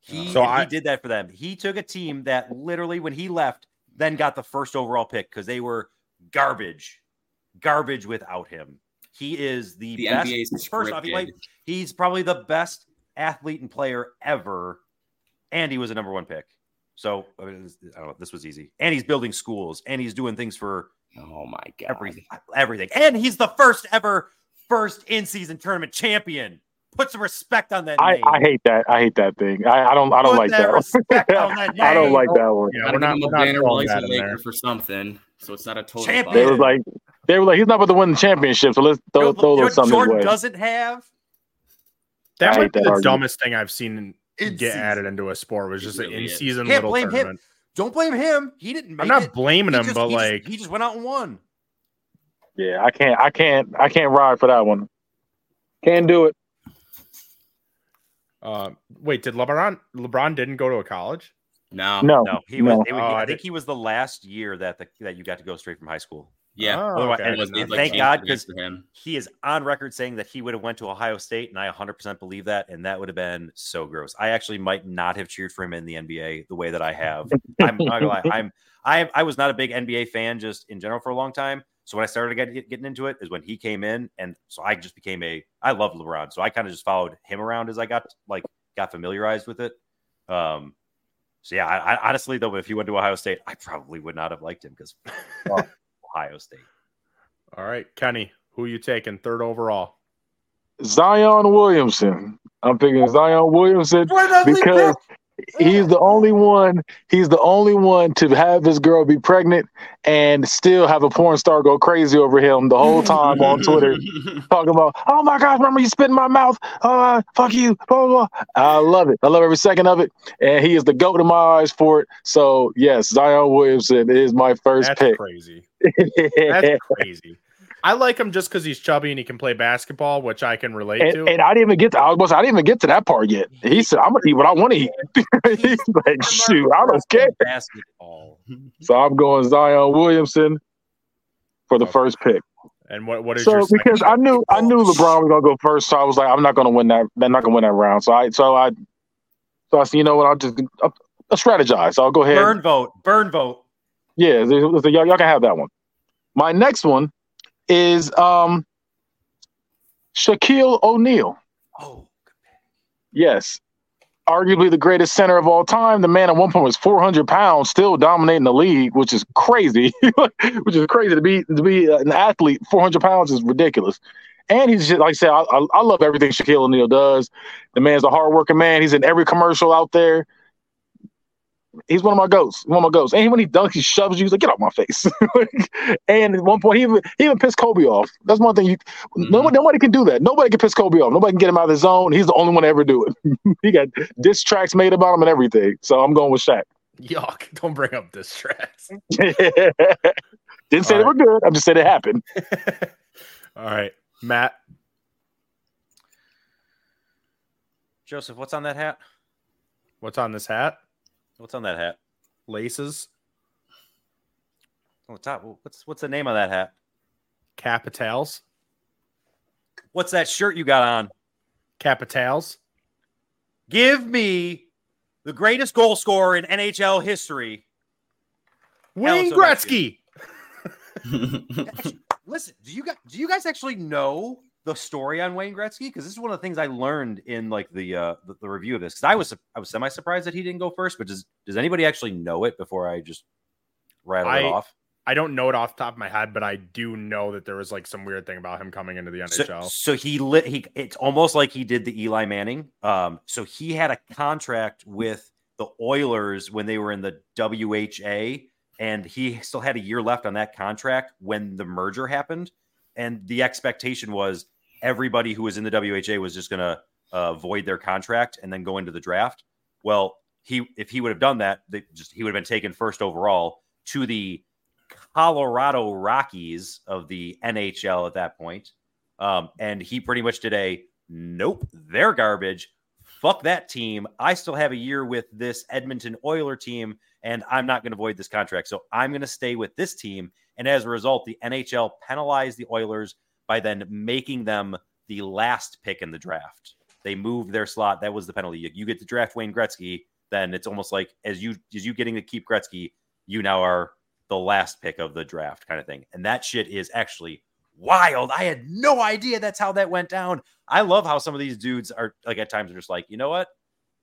He, So I- he did that for them. He took a team that literally, when he left, then got the first overall pick because they were garbage, garbage without him. He is the, The best. NBA is first off, he played, he's probably the best athlete and player ever, and he was a number one pick. So I, mean, this- I don't know. This was easy, and he's building schools, and he's doing things for Oh my god! everything, everything, and he's the first ever first in season tournament champion. Put some respect on that I, name. I hate that. I hate that thing. I, I don't I don't Put like that. respect on that I don't like that one. Yeah, Gotta we're not, give him we're not banner throwing while that a in Laker there. for something, so it's not a total. Champion. They bust. was like they were like he's not about to win the championship, so let's throw, You know- throw a you know something his Jordan way. doesn't have. That I might be that the argument. dumbest thing I've seen In get season. added into a sport was just really an in-season Can't little blame him. Tournament. Don't blame him. He didn't make I'm not it. blaming He him, just- but he just- like, he just went out and won. Yeah, I can't I can't I can't ride for that one. Can't do it. uh, wait, did LeBron LeBron didn't go to a college? no, No. No, he was. it Oh, I I think did- he was the last year that the, that you got to go straight from high school. Yeah. Oh, Otherwise- okay. and Was- I thank. God, changed 'cause- for him. He is on record saying that he would have went to Ohio State, and I 100% believe that, and that would have been so gross. I actually might not have cheered for him in the NBA the way that I have. I'm not gonna lie. I'm I I was not a big NBA fan just in general for a long time. So when I started get, get- getting into it is when he came in, and so I just became a I love LeBron, so I kind of just followed him around as I got like got familiarized with it. Um, so yeah, I, I honestly though, if he went to Ohio State, I probably would not have liked him because Ohio State. All right, Kenny, who are you taking third overall? Zion Williamson. I'm picking Zion Williamson because he's the only one. He's the only one to have his girl be pregnant and still have a porn star go crazy over him the whole time on Twitter, talking about, "Oh my gosh, remember you spit in my mouth? Oh, fuck you!" Blah, blah, blah. I love it. I love every second of it, and he is the goat in my eyes for it. So yes, Zion Williamson is my first That's pick. crazy. That's crazy. I like him just because he's chubby and he can play basketball, which I can relate And, to. and I didn't even get to. I was. about to say, I didn't even get to that part yet. He said, "I'm gonna eat what I want to eat." He's like, "Shoot, I don't care." Basketball. So I'm going Zion Williamson for the Okay. first pick. And what what is your So second because I knew I knew LeBron was gonna go first, so I was like, I'm not gonna win that. They're not gonna win that round. So I so I so I said, you know what? I'll just I'll, I'll strategize. I'll go ahead. Burn vote. Burn vote. Yeah, so- so y'all, y'all can have that one. My next one is um Shaquille O'Neal. Oh, Yes. Arguably the greatest center of all time. The man at one point was 400 pounds, still dominating the league, which is crazy. which is crazy to be to be an athlete. 400 pounds is ridiculous. And he's just like I said, I, I, I love everything Shaquille O'Neal does. The man's a hardworking man. He's in every commercial out there. He's one of my ghosts. One of my ghosts. And when he dunks, he shoves you. He's like, "Get off my face!" and at one point, he even he even pissed Kobe off. That's one thing. You mm-hmm. nobody nobody can do that. Nobody can piss Kobe off. Nobody can get him out of the zone. He's the only one to ever do it. he got diss tracks made about him and everything. So I'm going with Shaq. Yuck! Don't bring up this tracks. Didn't say All they were good. I'm just saying it happened. All right, Matt. Joseph, what's on that hat? What's on this hat? What's on that hat? Laces, Oh, top. What's what's the name of that hat? capitals, What's that shirt you got on? capitals. Give me the greatest goal scorer in NHL history. Wayne Hell, so Gretzky. Listen, do you guys do you guys actually know the story on Wayne Gretzky? Because this is one of the things I learned in like the uh the, the review of this. Because I was I was semi surprised that he didn't go first. But does does anybody actually know it before I just rattle I- it off? I don't know it off the top of my head, but I do know that there was like some weird thing about him coming into the So, NHL. so he lit he it's almost like he did the Eli Manning. Um, so he had a contract with the Oilers when they were in the WHA, and he still had a year left on that contract when the merger happened. And the expectation was everybody who was in the WHA was just gonna uh, void their contract and then go into the draft. Well, he if he would have done that, just he would have been taken first overall to the Colorado Rockies of the NHL at that point. Um, and he pretty much did a nope, they're garbage. Fuck that team. I still have a year with this Edmonton Oiler team, and I'm not going to void this contract. So I'm going to stay with this team. And as a result, the NHL penalized the Oilers by then making them the last pick in the draft. They moved their slot. That was the penalty. You, get to draft Wayne Gretzky, then it's almost like as you as you getting to keep Gretzky, you now are the last pick of the draft kind of thing. And that shit is actually wild. I had no idea that's how that went down. I love how some of these dudes are like at times are just like, you know what?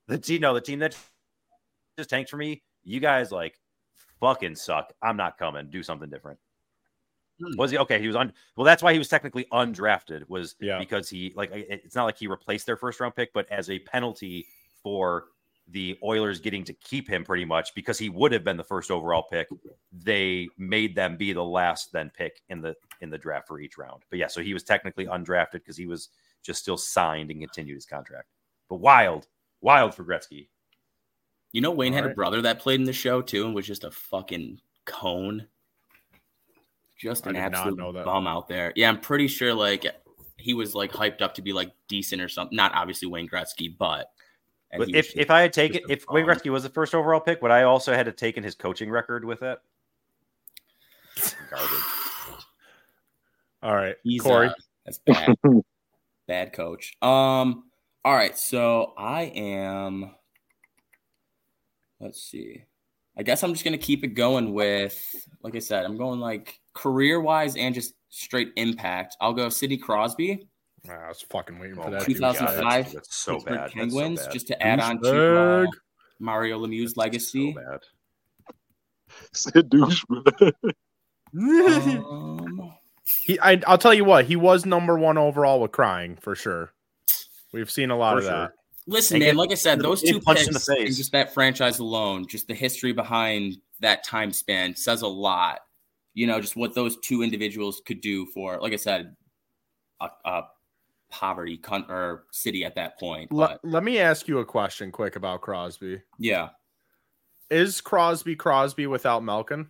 The team, no, the team that just tanked for me, you guys like fucking suck. I'm not coming. Do something different. Hmm. Was he okay? He was on. Well, that's why he was technically undrafted. Was Yeah. because he like it's not like he replaced their first round pick, but as a penalty for the Oilers getting to keep him pretty much because he would have been the first overall pick. They made them be the last then pick in the in the draft for each round. But yeah, so he was technically undrafted because he was just still signed and continued his contract. But wild, wild for Gretzky. You know, Wayne had a brother that played in the show too, and was just a fucking cone. Just I an did not absolute know that. bum out there. Yeah, I'm pretty sure like he was like hyped up to be like decent or something. Not obviously Wayne Gretzky, but But if just- if I had taken just a if Wayne bum. Gretzky was the first overall pick, would I also had to taken his coaching record with it? Garbage. All right, he's Corey. uh, that's bad, bad coach. Um, all right, so I am. Let's see. I guess I'm just gonna keep it going with, like I said, I'm going like career wise and just straight impact. I'll go Sidney Crosby, I was fucking waiting for Oh that. my dude. 2005 that's, that's so Pittsburgh bad. That's so Penguins, bad. just to add on to uh, Mario Lemieux's So legacy. bad. Said douche. Um, He, I, I'll tell you what, he was number one overall with crying for sure. We've seen a lot of sure. that. Listen, man, like I said, those two picks in the face. and just that franchise alone, just the history behind that time span says a lot. You know, just what those two individuals could do for, like I said, a, a poverty con- or city at that point. Let, But let me ask you a question quick about Crosby. yeah, Is Crosby Crosby without Malkin?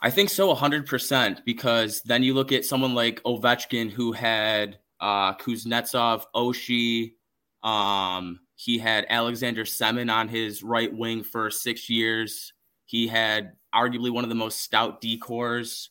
I think so, hundred percent. Because then you look at someone like Ovechkin, who had uh, Kuznetsov, Oshie. Um, he had Alexander Semin on his right wing for six years. He had arguably one of the most stout decors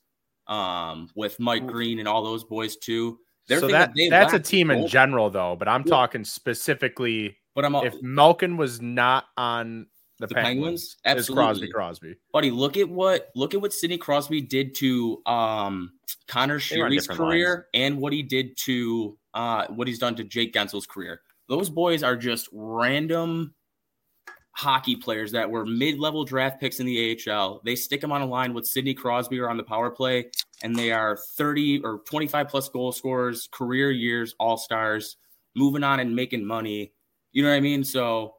um, with Mike Green and all those boys too. Their so thing that that's a team in general though, but I'm Yeah. talking specifically But I'm all, if Malkin was not on the, The Penguins, Penguins? is Crosby Crosby. buddy, look at what look at what Sidney Crosby did to um Conor Sheary's career lines. and what he did to uh, what he's done to Jake Guentzel's career. Those boys are just random hockey players that were mid-level draft picks in the AHL. They stick them on a line with Sidney Crosby or on the power play, and they are 30 or 25 plus goal scorers, career years, all stars, moving on and making money. You know what I mean? So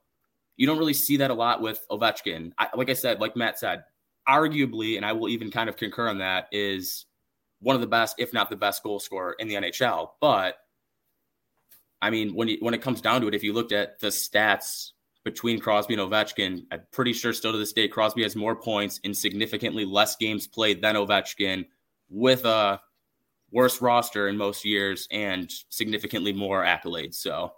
you don't really see that a lot with Ovechkin. I, like I said, like Matt said, arguably, and I will even kind of concur on that, is one of the best, if not the best, goal scorer in the NHL. But I mean, when you, when it comes down to it, if you looked at the stats between Crosby and Ovechkin, I'm pretty sure still to this day, Crosby has more points in significantly less games played than Ovechkin, with a worse roster in most years and significantly more accolades. So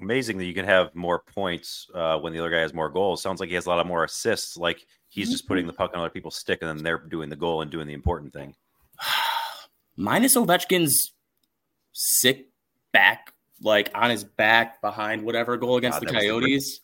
amazing that you can have more points uh, when the other guy has more goals. Sounds like he has a lot of more assists. Like he's just putting the puck on other people's stick, and then they're doing the goal and doing the important thing. Minus Ovechkin's sick back, like on his back behind whatever goal against God, the that was the Coyotes.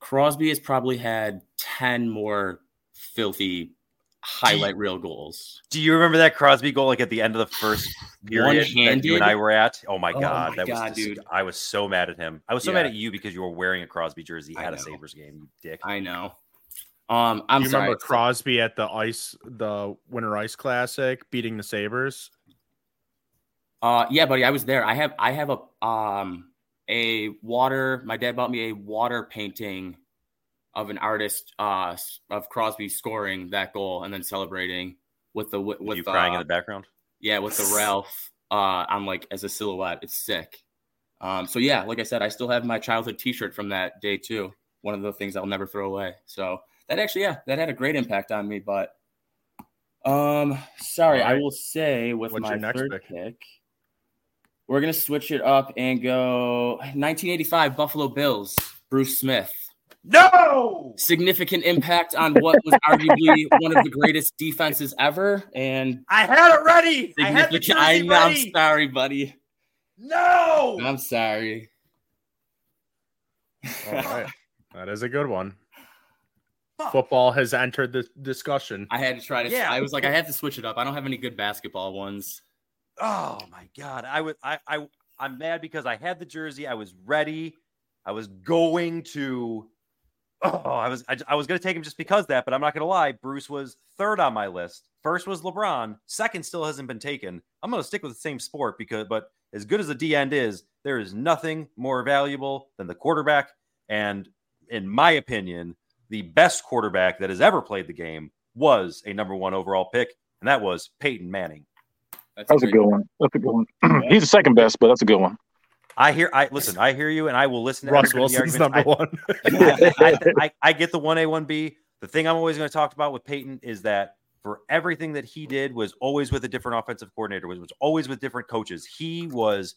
Crosby has probably had 10 more filthy highlight reel goals. Do you remember that Crosby goal like at the end of the first period that you One-handed? and I were at? Oh my Oh god, my that God, was dis- dude. I was so mad at him. I was so mad at you because you were wearing a Crosby jersey at a. Sabres game, you dick. I know. Um, I'm you sorry. remember Crosby at the ice, the Winter Ice Classic, beating the Sabres? Uh, yeah, buddy, I was there. I have I have a um a water. My dad bought me a water painting of an artist uh of Crosby scoring that goal and then celebrating with the with, Were you uh, crying in the background? yeah with the Ralph uh on like as a silhouette. It's sick. Um, so yeah, like I said, I still have my childhood T-shirt from that day too. One of the things I'll never throw away. So that actually, yeah, that had a great impact on me. But um, sorry, All I will say with What's my next third pick? pick, we're gonna switch it up and go 1985 Buffalo Bills. Bruce Smith. No! Significant impact on what was arguably one of the greatest defenses ever, and I had it ready. I had the significant. I jersey know. I'm ready. sorry, buddy. No! I'm sorry. All right. that is a good one. Fuck. Football has entered the discussion. I had to try to. Yeah. I was like, I have to switch it up. I don't have any good basketball ones. Oh my god! I was I I I'm mad because I had the jersey. I was ready. I was going to. Oh, I was I, I was going to take him just because that, but I'm not going to lie. Bruce was third on my list. First was LeBron. Second still hasn't been taken. I'm going to stick with the same sport because, but as good as the D end is, there is nothing more valuable than the quarterback. And in my opinion, the best quarterback that has ever played the game was a number one overall pick, and that was Peyton Manning. That's That was a good one. That's a good one. He's the second best, but that's a good one. I hear. I listen. I hear you, and I will listen. to Russ every bit of Wilson's the number arguments. one. I, I, I, I get the one A, one B. The thing I'm always going to talk about with Peyton is that for everything that he did was always with a different offensive coordinator. Was was always with different coaches. He was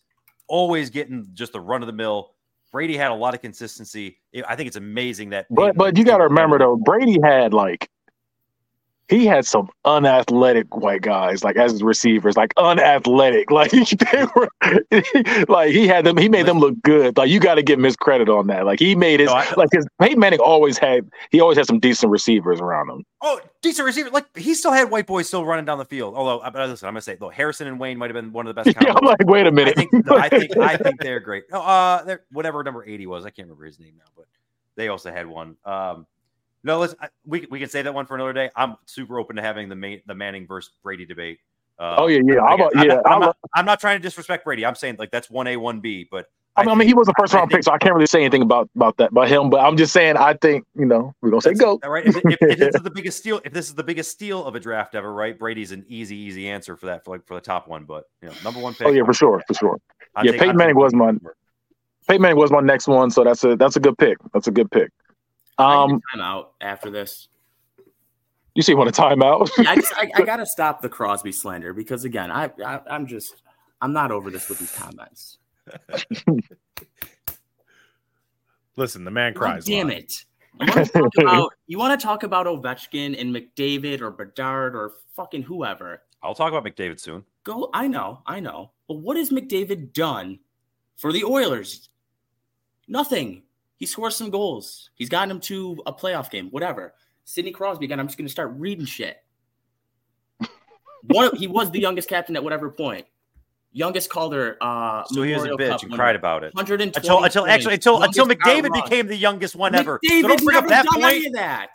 always getting just the run of the mill. Brady had a lot of consistency. I think it's amazing that. But Peyton but you got to remember though, Brady had like he had some unathletic white guys like as receivers, like unathletic. Like they were, like he had them. He made them look good. Like you got to give him his credit on that. Like he made his No, I- like his Peyton Manning always had. He always had some decent receivers around him. Oh, decent receiver. Like he still had white boys still running down the field. Although, uh, listen, I'm gonna say though, Harrison and Wayne might have been one of the best. Yeah, I'm like, wait a I minute. think, no, I think I think they're great. No, uh, they're whatever number eighty was. I can't remember his name now, but they also had one. Um, no, let's I, we we can say that one for another day. I'm super open to having the main, the Manning versus Brady debate. Uh, oh yeah, yeah. I'm, a- I'm yeah. not, I'm, I'm a- not, I'm not trying to disrespect Brady. I'm saying like that's one A, one B, but I mean, I mean, he was a first I round pick, so I can't really say anything about about that about him. But I'm just saying, I think you know we're gonna say go. all right. If, if, if this is the biggest steal, if this is the biggest steal of a draft ever, right? Brady's an easy, easy answer for that for like for the top one. But you know, number one pick. Oh yeah, for sure, for sure. I'm Yeah, taking- Peyton Manning was my- Peyton Manning was my next one, so that's a that's a good pick. That's a good pick. Um, I'm out after this. you see, want a timeout? I, just, I, I gotta stop the Crosby slander because again, I, I I'm just I'm not over this with these comments. Listen, the man God cries. damn it! You want to talk about you want to talk about Ovechkin and McDavid or Bedard or fucking whoever? I'll talk about McDavid soon. Go. I know, I know. But what has McDavid done for the Oilers? Nothing. He scores some goals. He's gotten him to a playoff game. Whatever. Sidney Crosby. Again, I'm just gonna start reading shit. One, he was the youngest captain at whatever point. youngest Calder. Uh, So he was a Memorial bitch Cup and winner. cried about it 120 until until actually until until McDavid outrun. became the youngest one ever. So McDavid don't bring up that done any point. of that.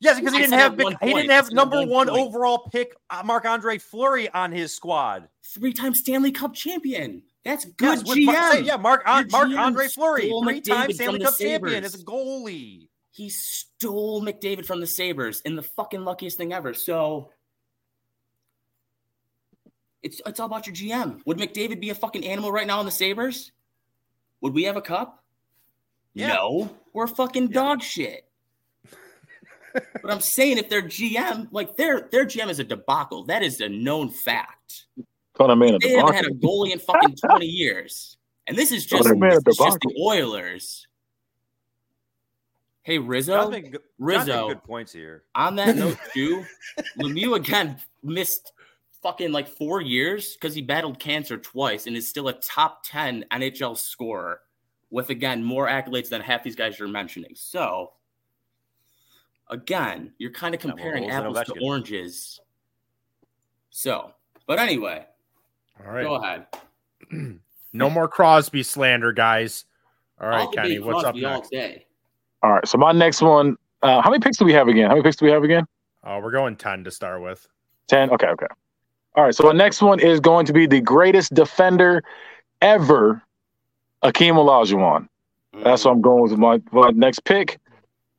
Yes, because he I didn't have big, he didn't have number one one overall pick Marc-Andre Fleury on his squad. Three-time Stanley Cup champion. That's good Yes, GM. Yeah, Mark Marc-Andre Fleury, three-time Stanley Cup champion as a goalie. He stole McDavid from the Sabres in the fucking luckiest thing ever. So it's it's all about your GM. Would McDavid be a fucking animal right now in the Sabres? Would we have a cup? Yeah. No, we're fucking dog shit. but I'm saying if their GM, like their their GM is a debacle, that is a known fact. Call that man a They haven't had a debacle. goalie in fucking 20 years. And this is just, that man a this is just the debacle. Oilers. Hey, John's Rizzo, making good- John's Rizzo. making good points here. on that note, too, Lemieux again missed fucking like four years because he battled cancer twice and is still a top 10 NHL scorer with, again, more accolades than half these guys you're mentioning. So, again, you're kind of Yeah, well, comparing apples to oranges. So, but anyway, All right. go ahead. No more Crosby slander, guys. All right, I'll debate Kenny, what's up Crosby all next? day. All right. So my next one. Uh, how many picks do we have again? How many picks do we have again? Oh, we're going 10 to start with. Ten. Okay. Okay. All right. So my next one is going to be the greatest defender ever, Akeem Olajuwon. That's what I'm going with my, my next pick.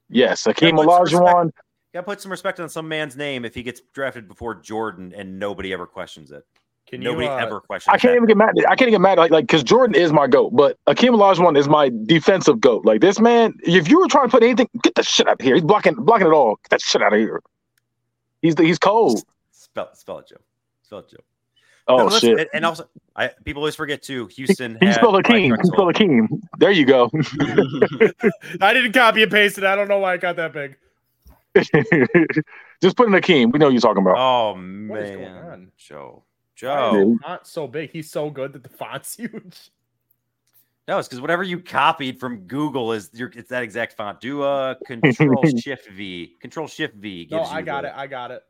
Yes, Akeem Yeah, let's Olajuwon. Got to put some respect on some man's name if he gets drafted before Jordan and nobody ever questions it. Can nobody you uh, ever questions. I can't that. even get mad. I can't even get mad like like because Jordan is my goat, but Akeem Olajuwon is my defensive goat. Like this man, if you were trying to put anything, get the shit out of here. He's blocking blocking it all. Get that shit out of here. He's the, he's cold. Spell, spell it, Joe. Spell it, Joe. Oh No, listen, shit. and- And also, I people always forget too. Houston He had spelled Brian Akeem. He spelled Akeem. There you go. I didn't copy and paste it. I don't know why I got that big. Just put in Akeem. We know what you're talking about. Oh What is going man, on? Joe, Why is Joe. the font so big. He's so good that the font's huge. No, it's because whatever you copied from Google is your it's that exact font. Do a Control Shift V. Control Shift V. No, I you got the- it. I got it.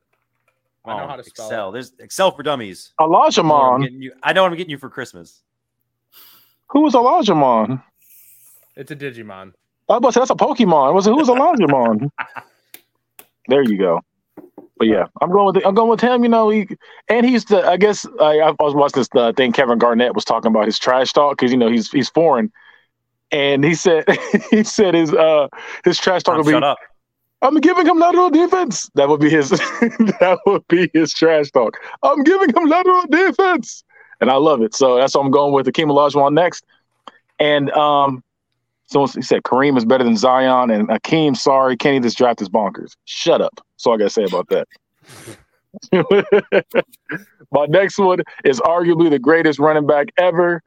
I know oh, how to spell Excel. There's Excel for dummies. Elijah I know what I'm Mon. getting you- I know what I'm getting you for Christmas. Who is was Elijah Mon? It's a Digimon. I was about to say that's a Pokemon. Was it who was Elijah Mon? there you go. But yeah, I'm going with I'm going with him. You know, he and he's the. I guess I, I was watching this uh, thing. Kevin Garnett was talking about his trash talk because you know he's he's foreign, and he said he said his uh his trash talk would be shut up. I'm giving him lateral defense. That would be his. that would be his trash talk. I'm giving him lateral defense, and I love it. So that's what I'm going with. Akeem Olajuwon next, and um, someone he said Kareem is better than Zion, and Akeem, sorry, Kenny, this draft is bonkers. Shut up. That's all I gotta say about that. My next one is arguably the greatest running back ever,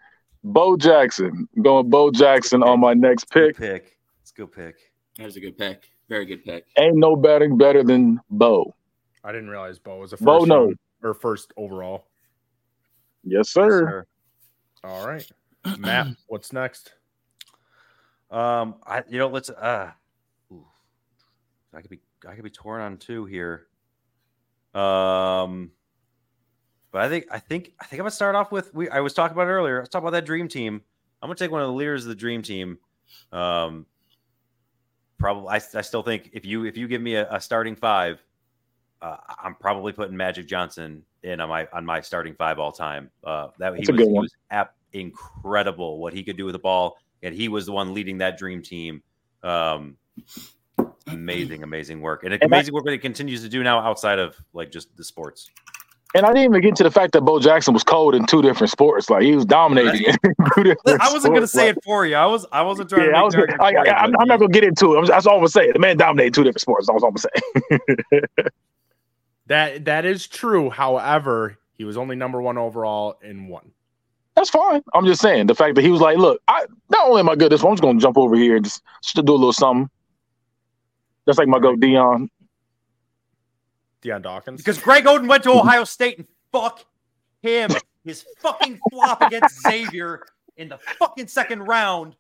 Bo Jackson. I'm going Bo Jackson on my next Good pick. pick. Let's go pick. That was a good pick. Very good pick. Ain't no batting better than Bo. I didn't realize Bo was a first Bo no. round- or first overall. Yes, Yes, sir. sir. All right. Matt, what's next? Um, I you know let's uh, ooh, I could be I could be torn on two here. Um, but I think I think I think I'm gonna start off with we I was talking about earlier. Let's talk about that dream team. I'm gonna take one of the leaders of the dream team. Um, probably I, I still think if you if you give me a, a starting five, uh, I'm probably putting Magic Johnson in on my on my starting five all time. Uh, that That's he was, he was ap- incredible what he could do with the ball, and he was the one leading that dream team. Um, amazing, amazing work, and And that- amazing work that he continues to do now outside of like just the sports. And I didn't even get to the fact that Bo Jackson was cold in two different sports. Like he was dominating. in two different I wasn't gonna say Like, it for you. I was I wasn't trying Yeah, to. I Make was. the argument I, for you, I, I'm, I'm not gonna get into it. I'm- That's all I'm gonna say. The man dominated two different sports. That's all I'm gonna say. That that is true. However, he was only number one overall in one. That's fine. I'm just saying the fact that he was like, "Look, I not only am I good at this one, I'm just gonna jump over here and just, just do a little something." That's like my go Dion. Dion Dawkins. because Greg Oden went to Ohio State and fuck him. His fucking flop against Xavier in the fucking second round.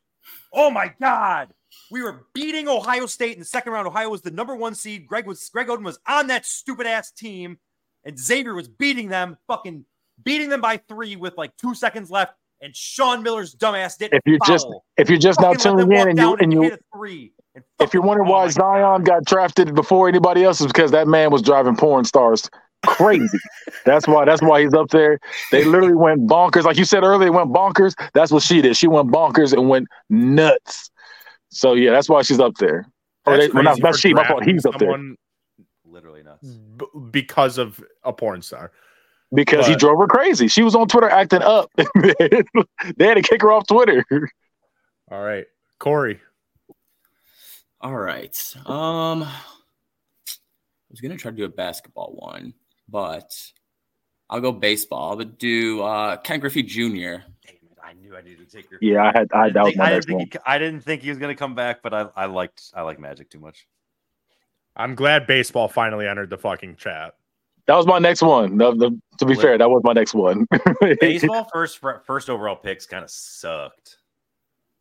Oh my god. We were beating Ohio State in the second round. Ohio was the number one seed. Greg was Greg Oden was on that stupid ass team, and Xavier was beating them. Fucking beating them by three with like two seconds left, and Sean Miller's dumbass didn't If you're just if you're just now Fucking let them tuning in and you down and you hit a three. And if you're wondering why. Zion got drafted before anybody else, is because that man was driving porn stars crazy. that's why. That's why he's up there. They literally went bonkers, like you said earlier. They went bonkers. That's what she did. She went bonkers and went nuts. So yeah, that's why she's up there. Or That's they, not, crazy not she. My fault. He's up there literally nuts. b- because of a porn star. because he drove her crazy. She was on Twitter acting up. they had to kick her off Twitter. All right, Corey. All right. Um, I was gonna try to do a basketball one, but I'll go baseball. I would do uh, Ken Griffey Jr. I knew I needed to take your. Yeah, I had. I, I that didn't was think, my I, didn't next think one. he, I didn't think he was going to come back, but I, I liked I like Magic too much. I'm glad baseball finally entered the fucking chat. That was my next one. No, no, to be fair, that was my next one. Baseball first first overall picks kind of sucked.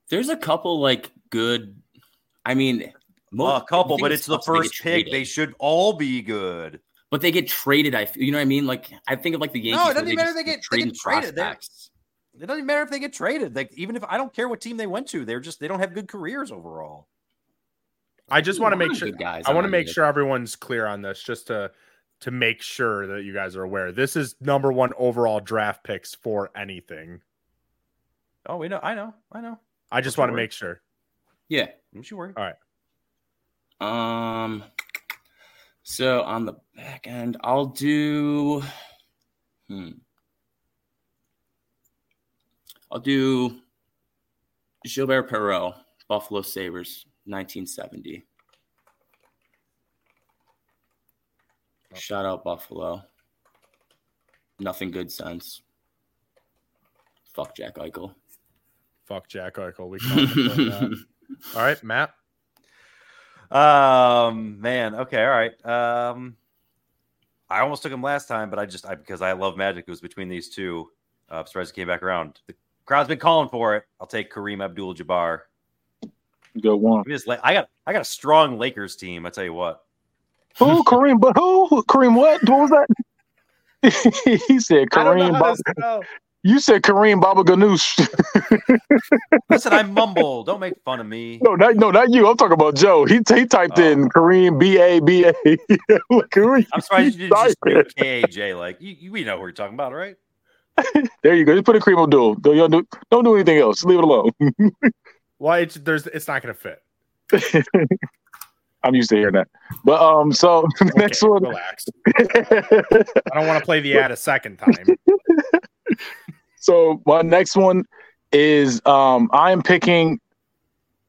There's a couple like good. I mean, mo- Well, a couple, but that it's the sucks, they get first pick. They should all be good. but they get traded. I, feel- you know what I mean? Like I think of like the Yankees. No, it doesn't matter if they get- they get traded. They're- It doesn't matter if they get traded. Like even if I don't care what team they went to, they're just they don't have good careers overall. I just want to make sure. guys I want to make it. sure everyone's clear on this, just to to make sure that you guys are aware. This is number one overall draft picks for anything. Oh, we know. I know. I know. I just Don't want to worry. make sure. Yeah. Don't you worry. All right. Um. So on the back end, I'll do. Hmm. I'll do Gilbert Perreault, Buffalo Sabres, 1970. Shout out Buffalo. Nothing good since. Fuck Jack Eichel. Fuck Jack Eichel. We can all confirm that. All right, Matt. Um, man. Okay. All right. Um, I almost took him last time, but I just I because I love Magic. It was between these two. Uh, I'm surprised it came back around. The crowd's been calling for it. I'll take Kareem Abdul-Jabbar. Go one. Give me this La- I got I got a strong Lakers team. I tell you what. Who Kareem? But who Kareem? What? What was that? he said I don't know Kareem. how Bob, to spell. you said Kareem Baba Ganoush. Listen, I mumble. Don't make fun of me. no, not no, not you. I'm talking about Joe. He he typed Oh. in Kareem B A B A. Kareem. I'm surprised you didn't just Sorry. do KAJ. Like you, you, we know who you're talking about, right? There you go. Just put a Kareem Abdul. Don't, don't do, don't do anything else. Leave it alone. Well, it's there's it's not going to fit. I'm used to hearing that. But um, so the next one. Relax. I don't want to play the ad a second time. So my next one is um I am picking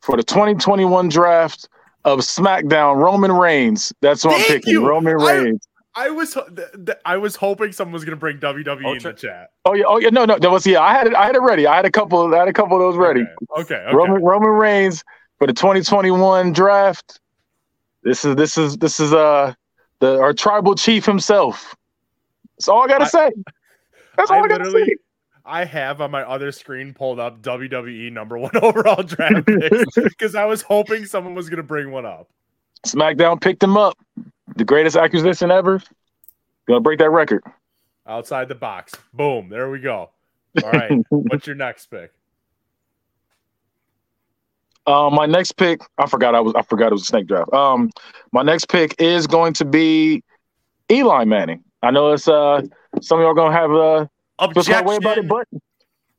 for the 2021 draft of SmackDown Roman Reigns. That's what I'm picking. you. Roman Reigns. I was th- th- I was hoping someone was going to bring WWE Oh, in the chat. Oh yeah, oh yeah, no, no, that was yeah. I had it, I had it ready. I had a couple, I had a couple of those ready. Okay. Okay. okay. Roman Roman Reigns for the 2021 draft. This is this is this is uh the our tribal chief himself. That's all I gotta I- say. That's all I I, gotta say. I have on my other screen pulled up WWE number one overall draft picks because I was hoping someone was going to bring one up. SmackDown picked him up. The greatest acquisition ever. Gonna break that record. Outside the box. Boom. There we go. All right. What's your next pick? Um, my next pick, I forgot I was I forgot it was a snake draft. Um, my next pick is going to be Eli Manning. I know it's uh some of y'all gonna have uh feel about it, Objection. but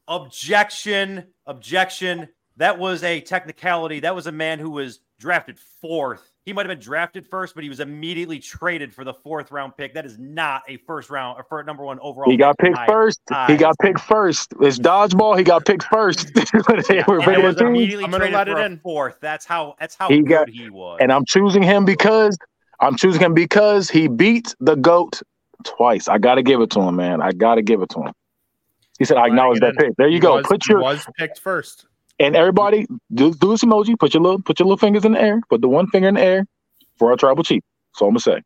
Objection. Objection. That was a technicality. That was a man who was drafted fourth. He might have been drafted first, but he was immediately traded for the fourth round pick. That is not a first round or for number one overall. he got pick. picked Aye. first. He got picked first. It's dodgeball. He got picked first. They were And regular he was immediately I'm traded let it a in. fourth. That's how. That's how He good got- he was. and I'm choosing him because I'm choosing him because he beat the goat twice. I gotta give it to him, man. I gotta give it to him. He said, "I Letting acknowledge that pick." There you He go. was- Put your was picked first. and everybody do, do this emoji. Put your little put your little fingers in the air. Put the one finger in the air for our tribal chief. That's all I'm gonna say.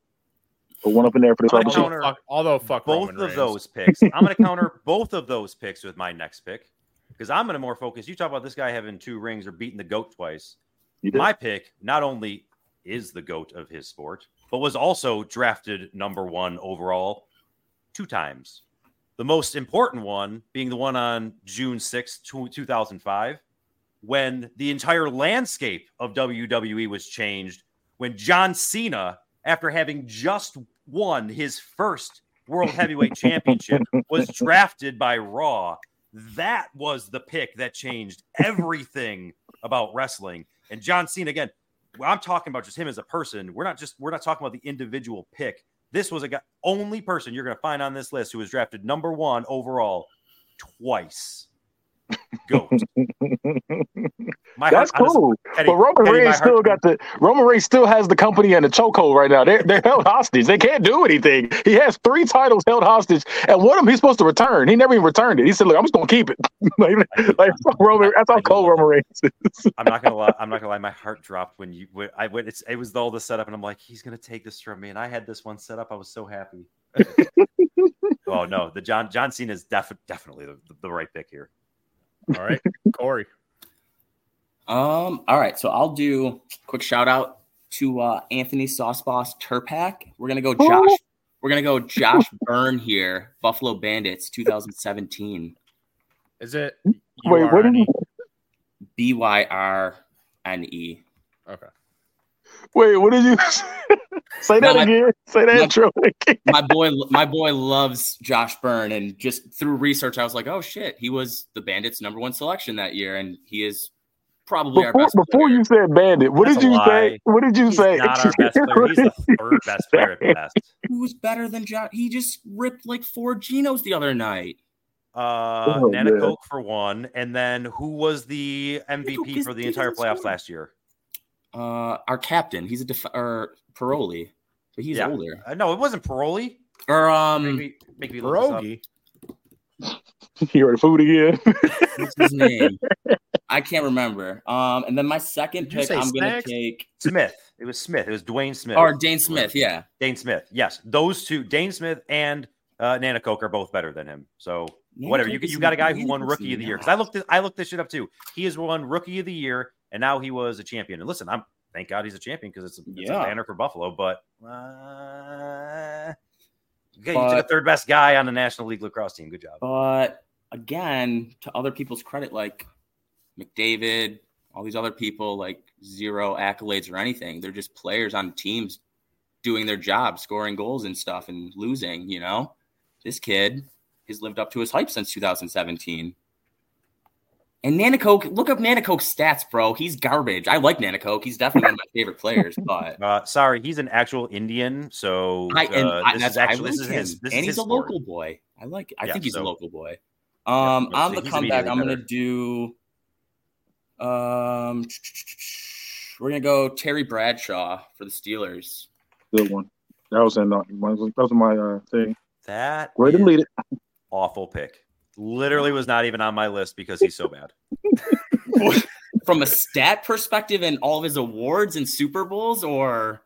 Put one up in there for the tribal gonna chief. counter- Although fuck, although fuck both Roman of Reigns. those picks. I'm going to counter both of those picks with my next pick because I'm going to more focus. You talk about this guy having two rings or beating the goat twice. My pick not only is the goat of his sport, but was also drafted number one overall two times. The most important one being the one on June 6th, 2005, when the entire landscape of WWE was changed when John Cena, after having just won his first World Heavyweight Championship, was drafted by Raw. That was the pick that changed everything about wrestling. And John Cena, again, I'm talking about just him as a person. We're not just we're not talking about the individual pick. This was a guy, only person you're going to find on this list who was drafted number one overall twice. That's heart, cool. But Roman Reigns still got the Roman Reigns still has the company in the chokehold right now. They're they're held hostage. They can't do anything. He has three titles held hostage, and one of them he's supposed to return. He never even returned it. He said, "Look, I'm just gonna keep it." like, like Roman, that's how cold Roman Reigns is. I'm not gonna lie. I'm not gonna lie. My heart dropped when you. When I went. It's, it was all the setup, and I'm like, he's gonna take this from me. And I had this one set up. I was so happy. oh no, the John John Cena is def- definitely the, the right pick here. All right, Corey. Um. All right. So I'll do quick shout out to uh, Anthony Sauce Boss Turpak. We're gonna go Josh. We're gonna go Josh Byrne here. Buffalo Bandits, 2017. Is it? Wait, what did you? B Y R N E. Okay. Wait, what did you say that my, again? Say that my, intro again. my boy, my boy loves Josh Byrne, and just through research, I was like, oh shit, he was the Bandits' number one selection that year, and he is probably before, our best. Before player. you said Bandit, what That's did you say? What did you He's say? Not our best player. He's the third best player at best. Who's better than Josh? He just ripped like four Genos the other night. Uh, oh, Nanticoke for one, and then who was the MVP for the entire playoffs last year? Uh, our captain. He's a def- or Paroli, but he's yeah. older. Uh, no, it wasn't Paroli. Or um, maybe maybe Pierogi. You ordered food again. What's his name? I can't remember. Um, and then my second pick, I'm going to take Smith. It was Smith. It was Dwayne Smith. Or Dhane Smith. Yeah, Dhane Smith. Yes, those two, Dhane Smith and uh, Nanticoke, are both better than him. So Nana whatever. You you got a guy who won Rookie of the Year because I looked this, I looked this shit up too. He has won Rookie of the Year and now he was a champion. And listen, I'm thank God he's a champion because it's, it's yeah. a banner for Buffalo. But uh, okay, but, you took a third best guy on the National League lacrosse team. Good job. But again, to other people's credit, like McDavid, all these other people, like zero accolades or anything. They're just players on teams doing their job, scoring goals and stuff, and losing. You know, this kid has lived up to his hype since 2017. And Nanticoke, look up Nanticoke's stats, bro. He's garbage. I like Nanticoke. He's definitely one of my favorite players. But uh, sorry, he's an actual Indian. So I, and uh, I, this is actually like this is his, this and he's a sport. local boy. I like. It. I yeah, think he's so, a local boy. Um, yeah, on the comeback, I'm gonna do. Um, we're gonna go Terry Bradshaw for the Steelers. Good one. That was in that was my uh, thing. That way to lead it. Awful pick. Literally was not even on my list because he's so bad. From a stat perspective and all of his awards and Super Bowls, or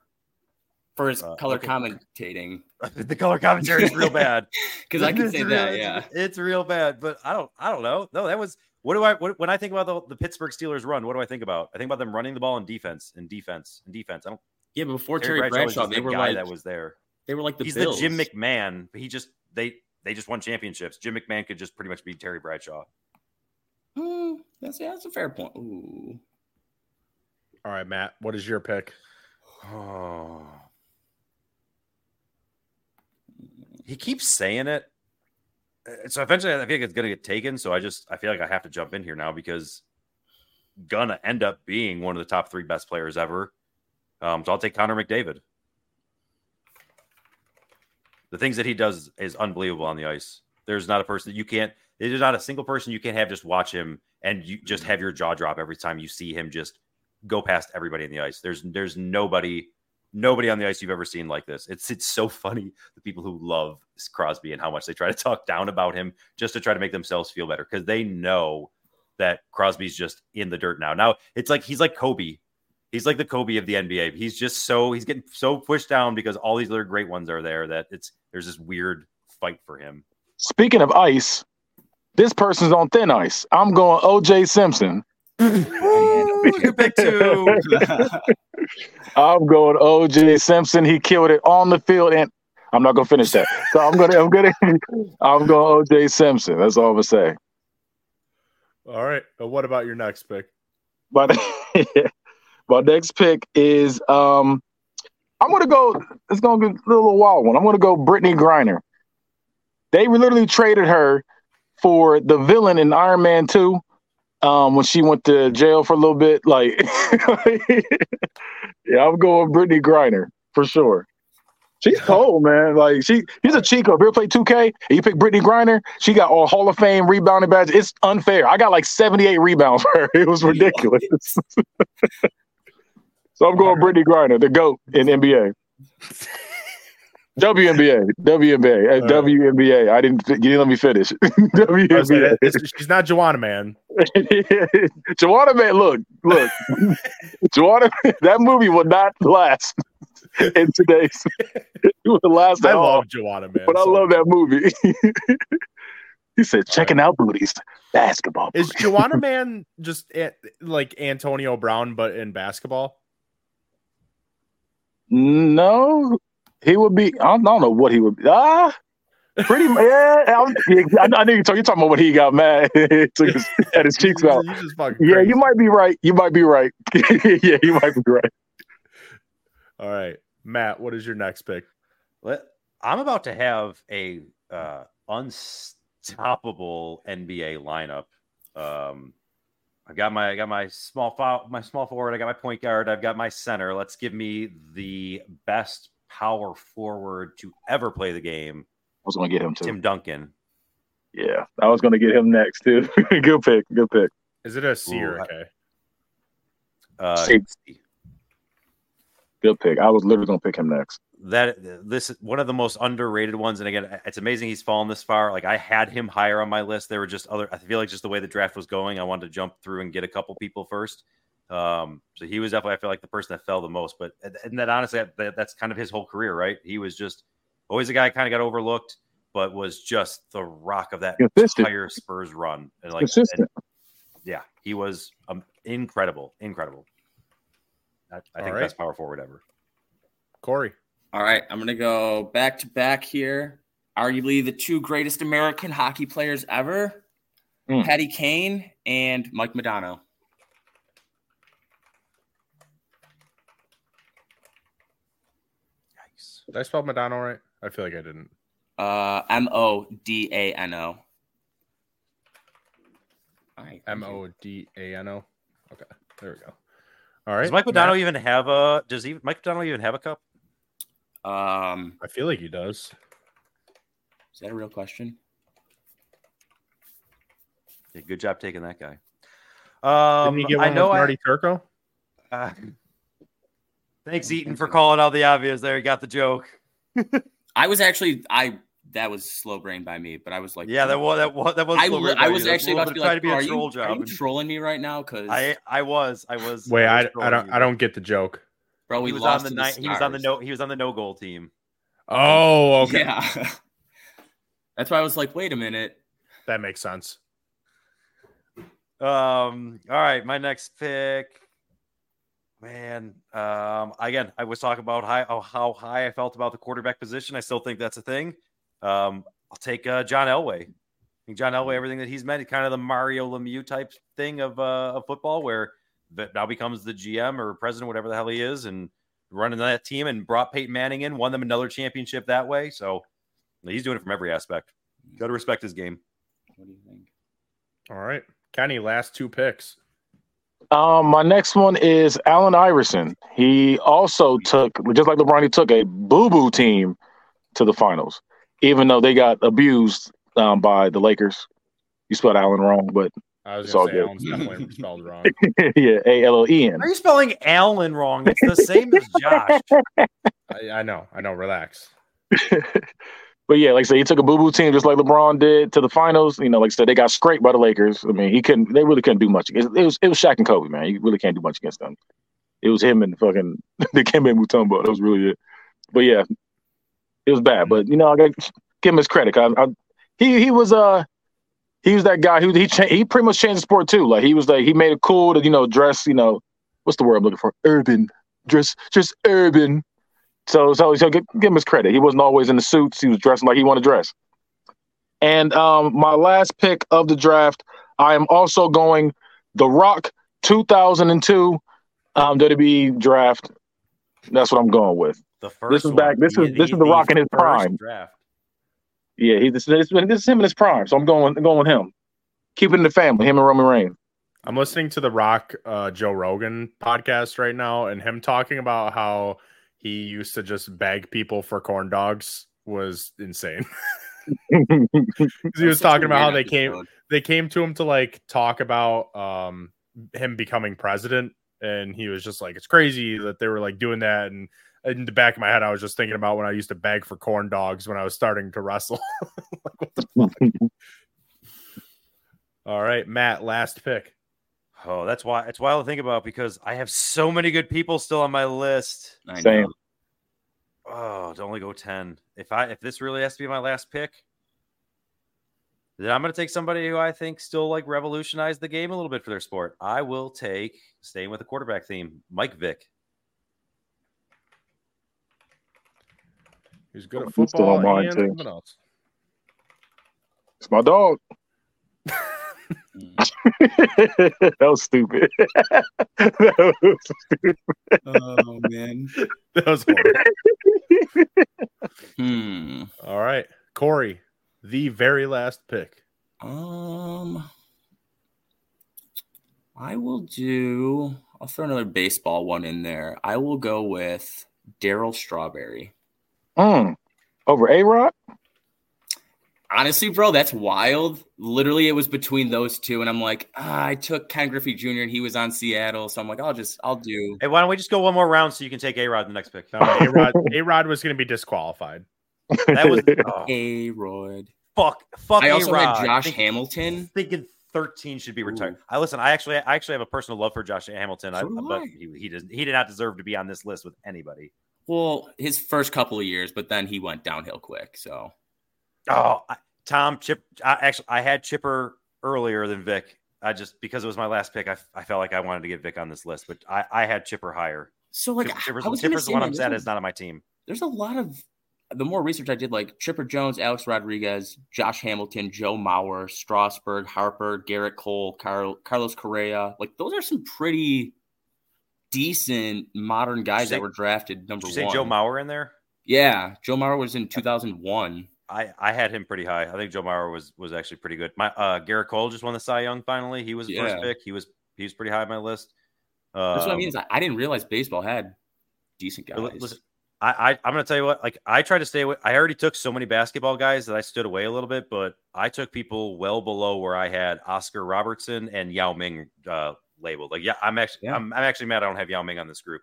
for his uh, color okay. commentating? the color commentary is real bad. Because I can say real, that, yeah, it's real bad. But I don't, I don't know. No, that was what do I what, when I think about the, the Pittsburgh Steelers run? What do I think about? I think about them running the ball in defense and defense and defense. I don't. Yeah, but before Terry, Bradshaw, Bradshaw they were like that was there. They were like the he's Bills. the Jim McMahon. But he just they they just won championships. Jim McMahon could just pretty much be Terry Bradshaw. Mm, that's yeah, that's a fair point. Ooh. All right, Matt. What is your pick? Oh. He keeps saying it. Uh, so eventually I feel like it's gonna get taken. So I just I feel like I have to jump in here now because gonna end up being one of the top three best players ever. Um, so I'll take Connor McDavid the things that he does is unbelievable on the ice. There's not a person that you can't. There's not a single person you can't have just watch him and you just mm-hmm. have your jaw drop every time you see him just go past everybody in the ice. There's there's nobody nobody on the ice you've ever seen like this. It's it's so funny the people who love Crosby and how much they try to talk down about him just to try to make themselves feel better because they know that Crosby's just in the dirt now. Now it's like he's like Kobe he's like the Kobe of the NBA. He's just so he's getting so pushed down because all these other great ones are there that it's there's this weird fight for him. Speaking of ice, this person's on thin ice. I'm going OJ Simpson. pick two. I'm going OJ Simpson. He killed it on the field and I'm not gonna finish that. So I'm gonna I'm gonna I'm going OJ Simpson. That's all I'm gonna say. All right. But what about your next pick? But my next pick is um I'm gonna go. It's gonna be a little wild one. I'm gonna go Brittney Griner. They literally traded her for the villain in Iron Man Two. Um, when she went to jail for a little bit, like, yeah, I'm going Brittney Griner for sure. She's cold, man. Like she, she's a chico. If you play 2K and you pick Brittney Griner, she got all Hall of Fame rebounding badge. It's unfair. I got like 78 rebounds for her. It was ridiculous. so I'm going Brittney Griner, the GOAT in NBA. WNBA, WNBA, uh. WNBA. I didn't. You didn't let me finish. Saying, WNBA. it's- she's not Juwanna Mann. Juwanna Mann, look, look. Juwanna, that movie will not last in today's. It would last I all. love Juwanna Mann. But I love that movie. he said, checking out booties, basketball. Is booties." Juwanna Mann just like Antonio Brown, but in basketball? No, he would be. I don't, I don't know what he would be. Ah, pretty. Yeah, I'm, yeah, I, I know you're talking, you're talking about when he got mad. He took his, had his cheeks out. You just fucking Yeah, you might be right. You might be right. yeah, you might be right. All right, Matt. What is your next pick? Let, I'm about to have a uh, unstoppable NBA lineup. Um, I got my I got my small foul, my small forward. I got my point guard. I've got my center. Let's give me the best power forward to ever play the game, I was gonna get him too. Tim Duncan. Yeah, I was gonna get him next too. good pick. Good pick. Is it a C or Ooh, a I- K? Uh, C. Good pick. I was literally gonna pick him next. That this is one of the most underrated ones. And again, it's amazing he's fallen this far. Like I had him higher on my list. There were just other. I feel like just the way the draft was going, I wanted to jump through and get a couple people first. Um, so he was definitely I feel like the person that fell the most. But and that honestly, that, that's kind of his whole career, right? He was just always a guy kind of got overlooked, but was just the rock of that Consistent. entire Spurs run. And like, Consistent. and yeah, he was um, incredible, incredible. I, I think right. best power forward ever. Corey. All right, I'm gonna go back to back here. Arguably the two greatest American hockey players ever, Hmm. Patty Kane and Mike Modano. Yikes. Did I spell Madonna right? I feel like I didn't. Uh, M O D A N O. All right, M O D A N O. Okay, there we go. All right. Does Mike Modano Matt? even have a? Does he? Mike Modano even have a cup? Um, I feel like he does. is that a real question? Yeah, good job taking that guy. Um, Didn't he get I know. with I, Turco? uh, thanks, Eaton, for calling out the obvious. There, you got the joke. I was actually I that was slow brain by me, but I was like, Yeah, that was that was that was. I, slow li- brain I was you. Actually about to bit be trying like, to be are a you, troll are job. you trolling me right now? Because I I was I was. Wait, I, I, was I trolling don't you. I don't get the joke. Bro, we He was lost on the to night. He was on the no. He was on the no goal team. Oh, okay. Yeah, that's why I was like, wait a minute. That makes sense. Um. All right, my next pick. Man, um, again, I was talking about high, how, how high I felt about the quarterback position. I still think that's a thing. Um, I'll take uh, John Elway. I think John Elway, everything that he's meant, kind of the Mario Lemieux type thing of uh, of football, where that now becomes the GM or president, whatever the hell he is, and running that team, and brought Peyton Manning in, won them another championship that way. So he's doing it from every aspect. Got to respect his game. What do you think? All right. Kenny, last two picks. Um, my next one is Allen Iverson. He also took, just like LeBron, he took a boo boo team to the finals, even though they got abused um, by the Lakers. You spelled Allen wrong, but I was It's going to say good. Allen's definitely spelled wrong. yeah, A L O E N. Are you spelling Allen wrong? It's the same as Josh. I, I know. I know. Relax. But yeah, like I said, he took a boo boo team just like LeBron did to the finals. You know, like I said, they got scraped by the Lakers. I mean, he couldn't. They really couldn't do much. It, it was it was Shaq and Kobe, man. You really can't do much against them. It was him and fucking Dikembe Mutombo. That was really it. But yeah, it was bad. But you know, I got to give him his credit. I, I, he he was uh he was that guy who he cha- he pretty much changed the sport too. Like he was like he made it cool to you know dress you know what's the word I'm looking for urban dress just urban So so so give, give him his credit. He wasn't always in the suits. He was dressing like he wanted to dress. And um, my last pick of the draft, I am also going The Rock 2002 um, WWE draft. That's what I'm going with. The first this is back- this is- this is The Rock in his prime. Draft. Yeah, he's this, this, is him in his prime. So I'm going I'm going with him. Keep it in the family. Him and Roman Reigns. I'm listening to the Rock uh, Joe Rogan podcast right now, and him talking about how he used to just beg people for corn dogs was insane. he was talking about how they came they came to him to like talk about um him becoming president and he was just like it's crazy that they were like doing that and in the back of my head I was just thinking about when I used to beg for corn dogs when I was starting to wrestle. Like, what the fuck? All right, Matt, last pick. Oh, that's why it's wild to think about because I have so many good people still on my list. I Same. know. Oh, to only go 10. If I if this really has to be my last pick, then I'm gonna take somebody who I think still like revolutionized the game a little bit for their sport. I will take staying with the quarterback theme, Mike Vick. He's good at He's still football mine, and too. something else. It's my dog. that was stupid. that was stupid. Oh man. That was horrible. Hmm. All right, Corey, the very last pick. Um, I will do. I'll throw another baseball one in there. I will go with Daryl Strawberry. Mm. Over A Rod? Honestly, bro, that's wild. Literally, it was between those two, and I'm like, ah, I took Ken Griffey Jr. and he was on Seattle, so I'm like, I'll just, I'll do. Hey, why don't we just go one more round so you can take A Rod the next pick? A Rod. A Rod was going to be disqualified. That was oh, A Rod. fuck. Fuck I also A-Rod. had Josh Think- Hamilton. thinking 13 should be retired. I listen. I actually, I actually have a personal love for Josh Hamilton. I, So do but he, he does he did not deserve to be on this list with anybody. Well, his first couple of years, but then he went downhill quick. So Oh, I, Tom Chip. I actually, I had Chipper earlier than Vick. I just because it was my last pick, I, I felt like I wanted to get Vick on this list, but I, I had Chipper higher. So like Chipper, Chipper's, I was Chipper's the one I'm sad is not on my team. there's a lot of the more research I did, like Chipper Jones, Alex Rodriguez, Josh Hamilton, Joe Mauer, Strasburg, Harper, Gerrit Cole, Carl, Carlos Correa. Like those are some pretty decent modern guys say- that were drafted Did number you say one. Joe Mauer in there? Yeah, Joe Mauer was in 2001. I, I had him pretty high. I think Joe Mauer was was actually pretty good. My uh, Gerrit Cole just won the Cy Young finally. He was the first pick. He was he was pretty high on my list. That's what I Um, mean. Is I, I didn't realize baseball had decent guys. Listen, I, I I'm gonna tell you what. Like I tried to stay away. I already took so many basketball guys that I stood away a little bit, but I took people well below where I had Oscar Robertson and Yao Ming uh, labeled. Like yeah, I'm actually Yeah. I'm, I'm actually mad I don't have Yao Ming on this group.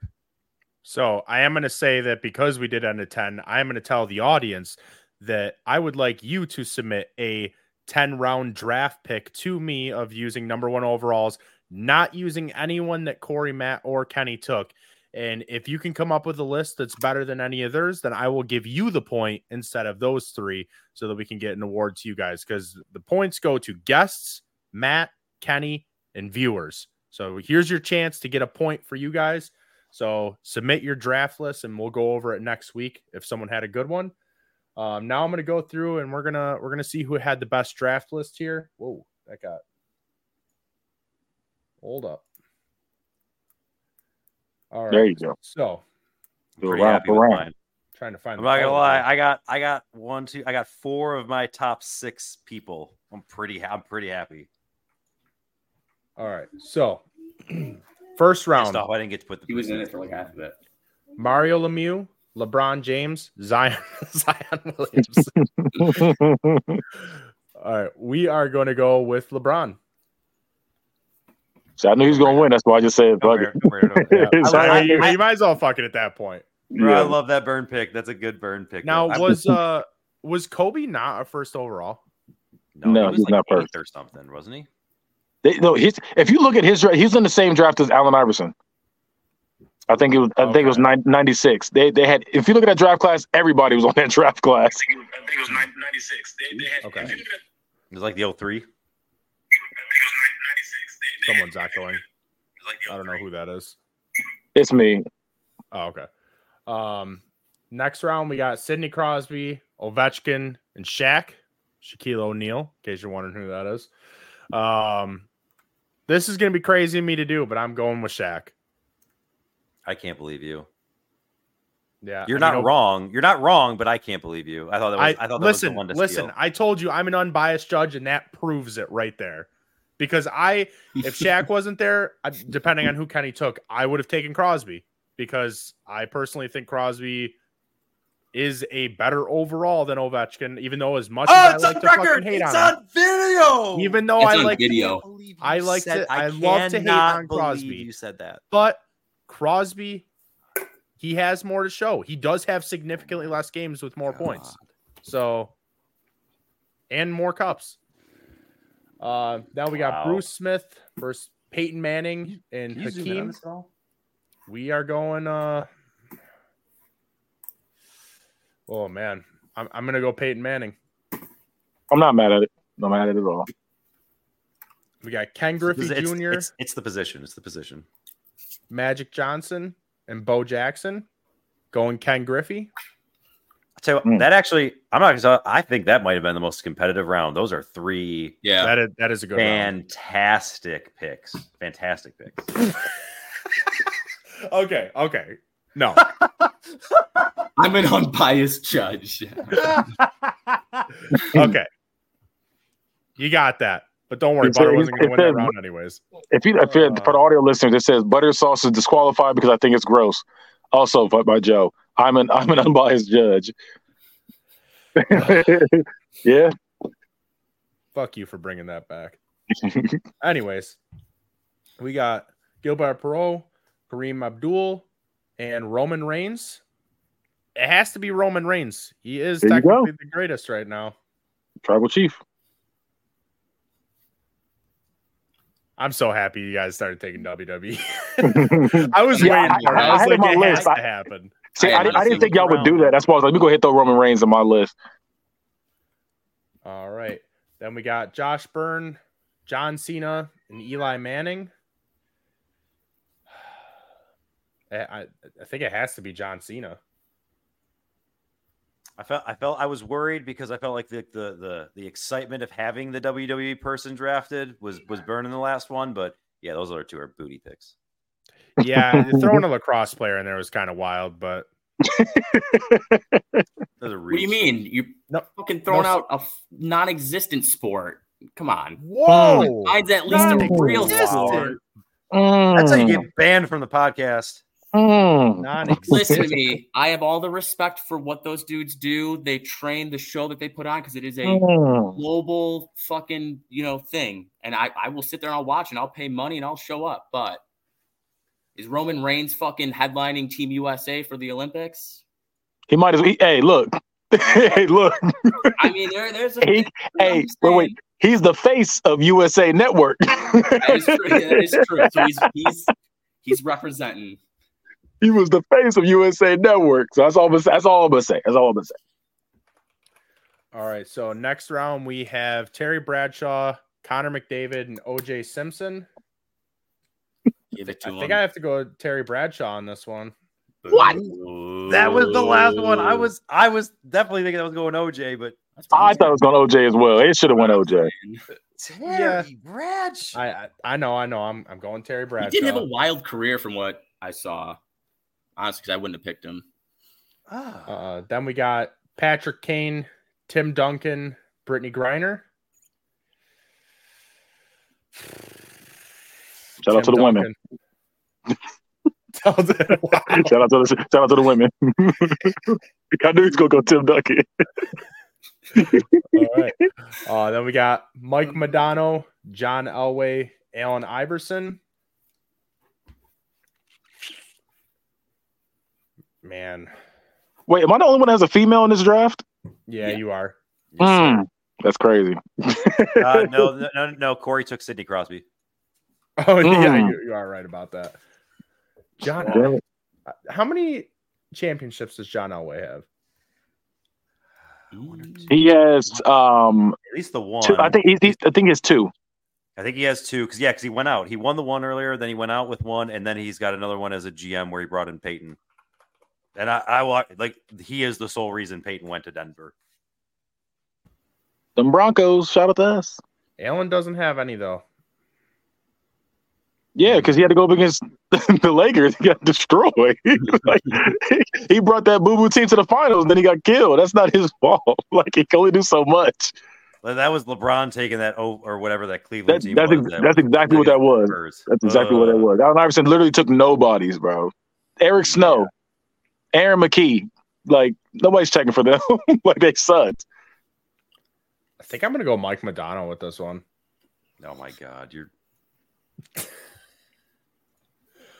So I am going to say that because we did end at 10, I am going to tell the audience that I would like you to submit a 10 round draft pick to me of using number one overalls, not using anyone that Corey, Matt, or Kenny took. And if you can come up with a list that's better than any of theirs, then I will give you the point instead of those three so that we can get an award to you guys because the points go to guests, Matt, Kenny, and viewers. So here's your chance to get a point for you guys. So submit your draft list and we'll go over it next week if someone had a good one. Um, now I'm gonna go through and we're gonna we're gonna see who had the best draft list here. Whoa, that got hold up. All right. There you go. So Do Pretty around happy with mine. trying to find I'm not gonna lie. here. I got I got one two. I got four of my top six people. I'm pretty I'm pretty happy. All right. So first round off I didn't get to put the he was in it for like half of it. Mario Lemieux, LeBron James, Zion Zion Williams. All right, we are going to go with LeBron. so I knew he was gonna win. That's why I just said, Don't fuck it. don't worry, don't worry. Yeah. Zion- I mean, you, I- you might as well fuck it at that point. Bro, I love that burn pick. That's a good burn pick. Now though. I- was uh was Kobe not a first overall? no, No, he was he's like not first. or something, wasn't he? They, no, he's if you look at his draft, he's in the same draft as Allen Iverson. I think it was. I think it was Okay. 96. They they had. If you look at that draft class, everybody was on that draft class. I think it was 96. They, they had, Okay. if you look at- It was like the 03. Someone's echoing. I don't know who that is. It's me. Oh, okay. Um, next round we got Sidney Crosby, Ovechkin, and Shaq. Shaquille O'Neal, in case you're wondering who that is. Um, this is gonna be crazy of me to do, but I'm going with Shaq. I can't believe you. Yeah, You're I not mean, wrong. You're not wrong, but I can't believe you. I thought that was. I, I, thought that listen, was the one to listen. steal. I told you I'm an unbiased judge, and that proves it right there. Because I, if Shaq wasn't there, depending on who Kenny took, I would have taken Crosby because I personally think Crosby is a better overall than Ovechkin. Even though as much Oh, as I like to fucking hate on him, video. even though It's I like, video. I like to- I love to hate on Crosby. You said that. but Crosby, he has more to show. He does have significantly less games with more points. So, and more cups. Uh, now we got Wow. Bruce Smith versus Peyton Manning and Can you zoom in on Hakeem. this at all? We are going. uh Oh man, I'm I'm gonna go Peyton Manning. I'm not mad at it. Not mad at it at all. We got Ken Griffey It's- Jr., It's, it's the position. It's the position. Magic Johnson, and Bo Jackson. Going Ken Griffey. I tell you Mm. that actually, I'm not. gonna I think that might have been the most competitive round. Those are three Yeah. That is that is a good round. fantastic picks. Fantastic picks. Okay, okay. No. I'm an unbiased judge. okay. You got that. But don't worry, It Butter wasn't going to win that round anyways. If you, if you uh. for the audio listeners, it says butter sauce is disqualified because I think it's gross. Also, by, by Joe, I'm an I'm an unbiased judge. yeah, Fuck you for bringing that back. Anyways, we got Gilbert Perreault, Kareem Abdul, and Roman Reigns. It has to be Roman Reigns. He is There technically the greatest right now. tribal chief. I'm so happy you guys started taking WWE. I was Yeah, waiting I- for it. I- I was I had like, it on it my has list. to I- happen. I, I didn't, I didn't think y'all would do that. That's why I was like, let me go hit the Roman Reigns on my list. All right. Then we got Josh Byrne, John Cena, and Eli Manning. I, I, I think it has to be John Cena. I felt I felt I was worried because I felt like the the the, the excitement of having the WWE person drafted was was burning the last one, but yeah, those other two are booty picks. Yeah, throwing a lacrosse player in there was kind of wild, but What do you mean? You No- fucking throwing no, out a f- non-existent sport? Come on. whoa, Mine's at least a real Non-existent. sport. That's how you Mm, get banned from the podcast. Mm. Listen to me. I have all the respect for what those dudes do. They train the show that they put on because it is a Mm. global fucking you know thing. And I, I will sit there and I'll watch and I'll pay money and I'll show up. But is Roman Reigns fucking headlining Team USA for the Olympics? He might as well. Hey, look. hey, look. I mean, there, there's a He- hey, wait, wait. He's the face of USA Network. That is true. That is true. So he's he's he's representing. He was the face of USA Network. So that's all. I'm gonna say. That's all I'm gonna say. That's all I'm gonna say. All right, so next round we have Terry Bradshaw, Connor McDavid, and OJ Simpson. Give it I to think him. I have to go with Terry Bradshaw on this one. What? That was the last one. I was I was definitely thinking I was going OJ, but I thought it was going OJ as well. It should have went OJ. Terry Bradshaw. I I, I know, I know. I'm I'm going Terry Bradshaw. He did have a wild career from what I saw. Honestly, because I wouldn't have picked him. Ah. Uh, then we got Patrick Kane, Tim Duncan, Brittney Griner. Shout out to the women. Duncan. Tell them- wow. Shout out to the shout out to the women. I knew he's gonna go Tim Duncan. All right. Uh, then we got Mike Modano, John Elway, Allen Iverson. Man, Wait, am I the only one that has a female in this draft? yeah, Yeah. you are. Hmm, that's crazy. Uh, no, no, no, no. Corey took Sidney Crosby. Oh yeah, Mm. you, you are right about that. John, Damn how many championships does John Elway have? He has um At least the one. two, I think he's, he's I think it's two. I think he has two because yeah, because he went out. He won the one earlier, then he went out with one, and then he's got another one as a GM where he brought in Peyton. And I, I wa- like he is the sole reason Peyton went to Denver. Them Broncos, shout out to us. Allen doesn't have any though. Yeah, because he had to go up against the Lakers. He got destroyed. like, he brought that boo boo team to the finals, and then he got killed. That's not his fault. Like he can only do so much. Like, That was LeBron taking that oh or whatever that Cleveland That, team that's was. ex- that that's exactly what that was. Spurs. That's exactly what it Uh, was. Allen Iverson literally took nobodies, bro. Eric Snow, Aaron McKie, like nobody's checking for them. like they sucked. I think I'm gonna go Mike Modano with this one. Oh my God, you're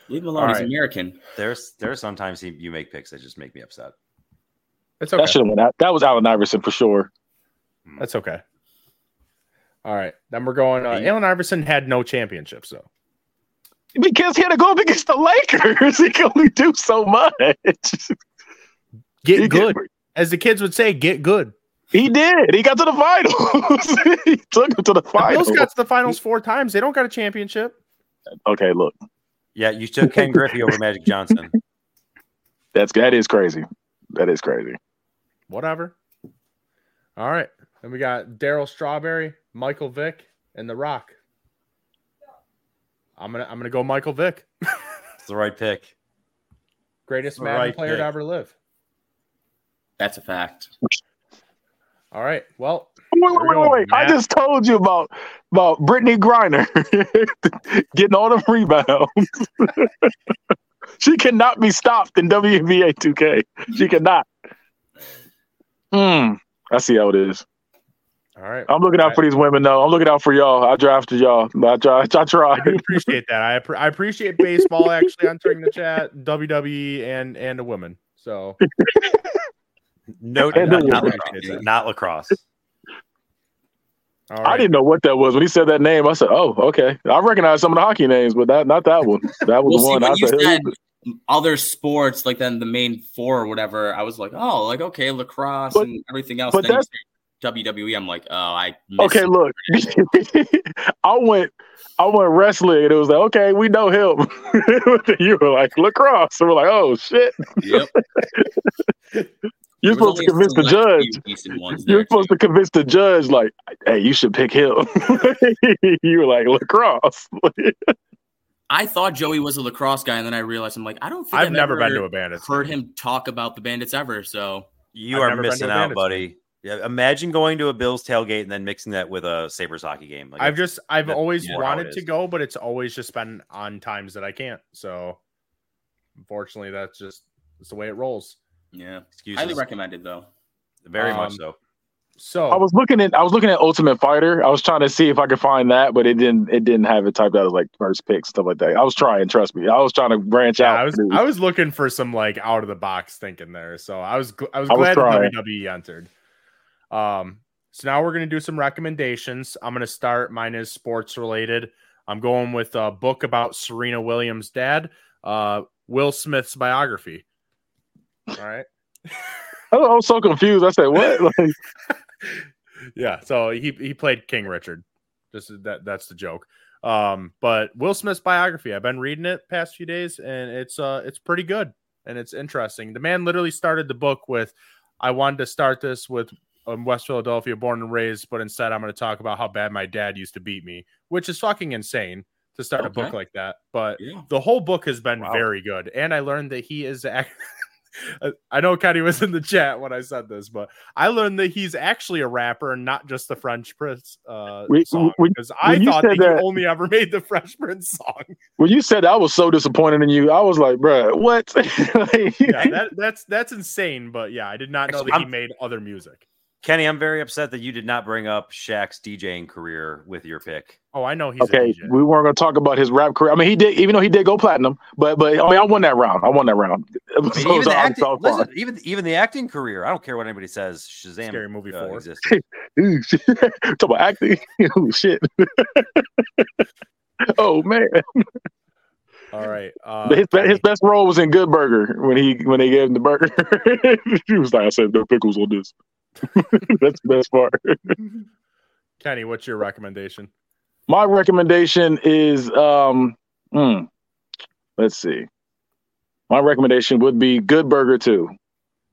Leave him alone. He's Alright. American. there's there's sometimes he, you make picks that just make me upset. It's okay. That should have went out. That was Allen Iverson for sure. That's okay. All right, then we're going. Uh, Hey. Allen Iverson had no championships, though. Because he had to go up against the Lakers. He can only do so much. Get He good, did- as the kids would say. Get good. He did. He got to the finals. he took him to the The finals. Bills got to the finals four times. They don't got a championship. okay, look, Yeah, you took Ken Griffey over Magic Johnson. that's that is crazy. That is crazy. Whatever. All right, then we got Daryl Strawberry, Michael Vick, and The Rock. I'm gonna I'm gonna go Michael Vick, It's the right pick. greatest The Madden right player pick. to ever live. That's a fact. All right, well, Wait, wait, wait, wait. I just told you about about Brittney Griner getting all them rebounds. she cannot be stopped in WNBA 2K. She cannot. Hmm. I see how it is. All right. I'm looking out for these women, though. I'm looking out for y'all. I drafted y'all. I try. I try. I do appreciate that. I, I appreciate baseball actually entering the chat, WWE and and a woman. So No, And not, the not, women. lacrosse. Not lacrosse. all I didn't know what that was when he said that name. I said, "Oh, okay." I recognize some of the hockey names, but that not that one. That was Well, the see, one. when I you said, said other sports, like then the main four or whatever, I was like, oh, like okay, lacrosse But- and everything else. but that's- say WWE. I'm like, oh, I Okay, it. look, I went, I went wrestling, and it was like, okay, we know him. you were like lacrosse, so we're like, oh shit, Yep. you're supposed to convince the judge. few decent ones You're supposed too. to convince the judge, like, hey, you should pick him. you were like lacrosse. I thought Joey was a lacrosse guy, and then I realized I'm like, I don't think I've I've, never been to a Bandits. heard him talk about the Bandits ever. So You I've are never been to missing out, Bandits buddy. Yeah, imagine going to a Bills tailgate and then mixing that with a Sabres hockey game. Like I've just I've that's always more wanted to go, but it's always just been on times that I can't. So unfortunately, that's just that's the way it rolls. yeah, excuses. highly recommended though. Very much Um, so. So I was looking at, I was looking at Ultimate Fighter. I was trying to see if I could find that, but it didn't, it didn't have it typed out as like first pick stuff like that. I was trying, trust me. I was trying to branch yeah, out. I was I was looking for some like out of the box thinking there. So I was gl- I was I was glad WWE entered. Um, so now we're gonna do some recommendations. I'm gonna start. Mine is sports related. I'm going with a book about Serena Williams' dad, uh, Will Smith's biography. All right. I was so confused. I said, "What?" Like, yeah, so he he played King Richard. Just that that's the joke. Um, but Will Smith's biography, I've been reading it past few days, and it's uh it's pretty good and it's interesting. The man literally started the book with, "I wanted to start this with um, West Philadelphia, born and raised, but instead I'm going to talk about how bad my dad used to beat me," which is fucking insane to start a book like that. But Yeah. the whole book has been Wow. very good, and I learned that he is. Act- I know Kenny was in the chat when I said this, but I learned that he's actually a rapper and not just the French Prince uh, We- song. when- Because I thought that, said that- he only ever made the Fresh Prince song. when you said that, I was so disappointed in you. I was like, "Bruh, what?" Like, Yeah, that, that's that's insane. But yeah, I did not know that he I'm- made other music. Kenny, I'm very upset that you did not bring up Shaq's DJing career with your pick. Oh, I know he's okay, a DJ. we weren't going to talk about his rap career. I mean, he did, even though he did go platinum, but but I mean, I won that round. I won that round. I mean, So even, the all- acting, it's listen, even even the acting career. I don't care what anybody says. Shazam Scary Movie uh, 4. existed. Ooh, shit. Talk about acting. oh shit. oh man. All right. Uh, his, be- his best role was in Good Burger when he when they gave him the burger. he was like, I said no pickles on this. That's the best part. Kenny, what's your recommendation? My recommendation is um hmm, let's see. my recommendation would be Good Burger 2.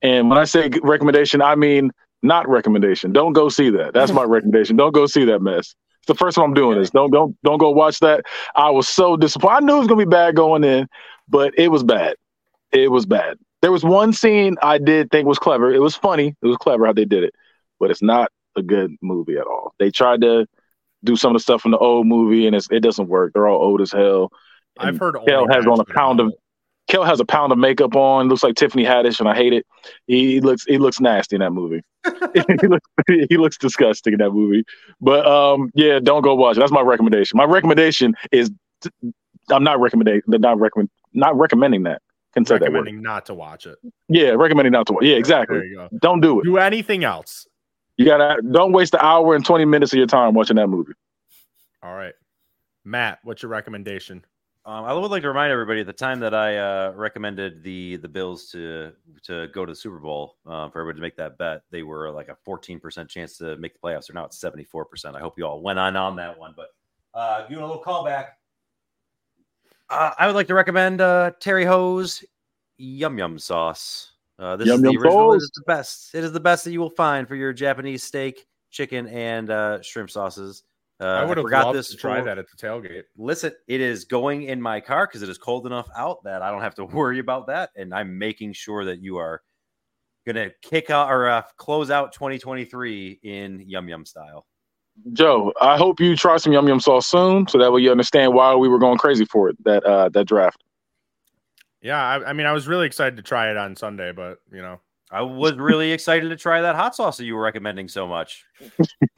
And when I say recommendation, I mean not recommendation. Don't go see that. That's my recommendation. Don't go see that mess. It's the first time I'm doing this. Don't don't don't go watch that. I was so disappointed. I knew it was gonna be bad going in, but it was bad. It was bad. There was one scene I did think was clever. It was funny. It was clever how they did it, but it's not a good movie at all. They tried to do some of the stuff from the old movie, and it's, it doesn't work. They're all old as hell. I've heard Kel has on a pound of Kel has a pound of makeup on. Looks like Tiffany Haddish, and I hate it. He looks he looks nasty in that movie. he looks he looks disgusting in that movie. But um, yeah, don't go watch it. That's my recommendation. My recommendation is I'm not recommending not recommend not recommending that. Can it. say that word. recommending not to watch it. Yeah, recommending not to watch. It. Yeah, There exactly. you go. Don't do it. Do anything else. You gotta don't waste the hour and twenty minutes of your time watching that movie. All right. Matt, what's your recommendation? Um, I would like to remind everybody at the time that I uh, recommended the the Bills to to go to the Super Bowl uh, for everybody to make that bet. They were like a 14% chance to make the playoffs. They're now at 74%. I hope you all went on on that one. But uh, doing a little callback, uh, I would like to recommend uh, Terry Ho's Yum Yum Sauce. Uh, this Yum is the original. It Sauce. is the best. It is the best that you will find for your Japanese steak, chicken, and uh, shrimp sauces. Uh, I would have forgot loved this to try for- that at the tailgate. listen, it is going in my car because it is cold enough out that I don't have to worry about that. And I'm making sure that you are going to kick out or uh, close out 2023 in Yum Yum style. Joe, I hope you try some yum yum sauce soon, so that way you understand why we were going crazy for it that uh that draft. Yeah, I, I mean, I was really excited to try it on Sunday, but you know, I was really excited to try that hot sauce that you were recommending so much.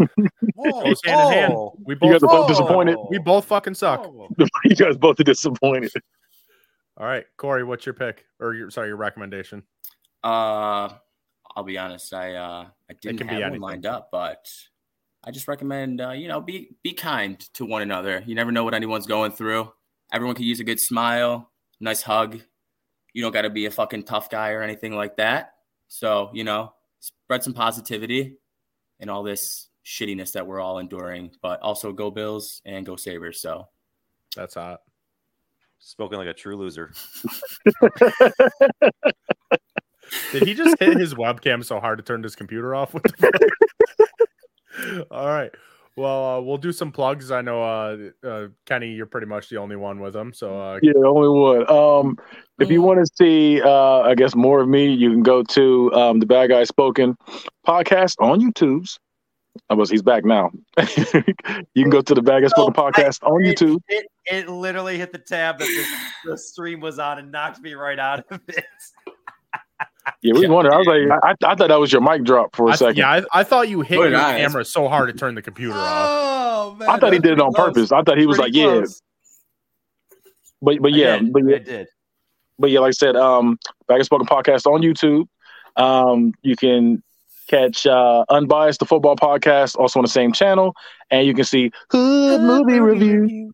Whoa, goes hand in hand. oh, we You both guys are both disappointed. oh, we both fucking suck. oh. you guys both are disappointed. All right, Corey, what's your pick or your sorry, your recommendation? Uh, I'll be honest. I uh, I didn't can be have one lined up, but I just recommend uh, you know be be kind to one another. You never know what anyone's going through. Everyone could use a good smile, nice hug. You don't got to be a fucking tough guy or anything like that. So you know, spread some positivity in all this shittiness that we're all enduring. But also go Bills and go Sabres. So That's hot. Spoken like a true loser. Did he just hit his webcam so hard to turn his computer off? What the fuck? All right. Well, uh, we'll do some plugs. I know, uh, uh, Kenny, you're pretty much the only one with them. So, uh, Yeah, only one. Um, if you want to see, uh, I guess more of me, you can go to um, the Bad Guy Spoken podcast on YouTube's. I was he's back now. you can go to the Bad Guy Spoken Oh, I- podcast on it- YouTube. It, it literally hit the tab that the, the stream was on and knocked me right out of it. Yeah, we wondered. I was like, I, I thought that was your mic drop for a I, second. yeah, I, I thought you hit So your did I. camera so hard to turn the computer off. Oh man! I thought he did it on purpose. I thought he was like, yeah, but but yeah, but yeah, I did. but yeah, like I said, um, Bad Guy Spoken podcast on YouTube. Um, you can catch uh, Unbiased, the football podcast, also on the same channel, and you can see Hood Movie Review.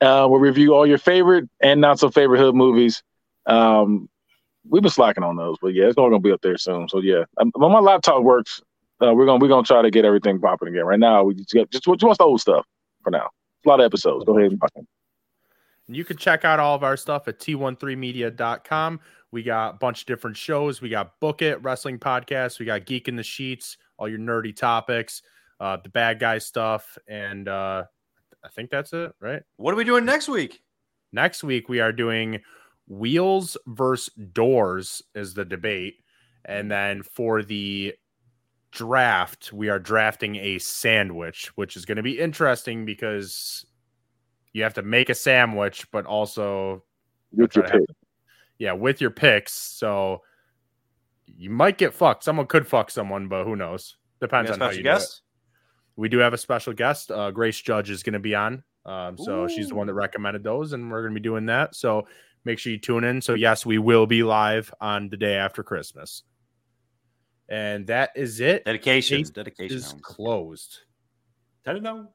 Uh, we'll review all your favorite and not so favorite hood movies. Um, we've been slacking on those, but yeah, it's all gonna be up there soon. So yeah, um, when my laptop works, uh, we're gonna we're gonna try to get everything popping again. Right now, we just get just, just watch the old stuff for now. A lot of episodes. Go ahead and watch them. And you can check out all of our stuff at t1threemedia.com. We got a bunch of different shows. We got Book It, Wrestling Podcast. We got Geek in the Sheets, all your nerdy topics, uh, the bad guy stuff. And uh, I think that's it, right? What are we doing next week? Next week, we are doing Wheels versus Doors is the debate. And then for the draft, we are drafting a sandwich, which is going to be interesting because you have to make a sandwich, but also With your to pick. yeah, with your picks. So you might get fucked. Someone could fuck someone, but who knows? Depends on how you do it. We do have a special guest. Uh, Grace Judge is going to be on. Um, so she's the one that recommended those, and we're going to be doing that. So make sure you tune in. So yes, we will be live on the day after Christmas, and that is it. Dedication. Dedication. Is closed. I don't know.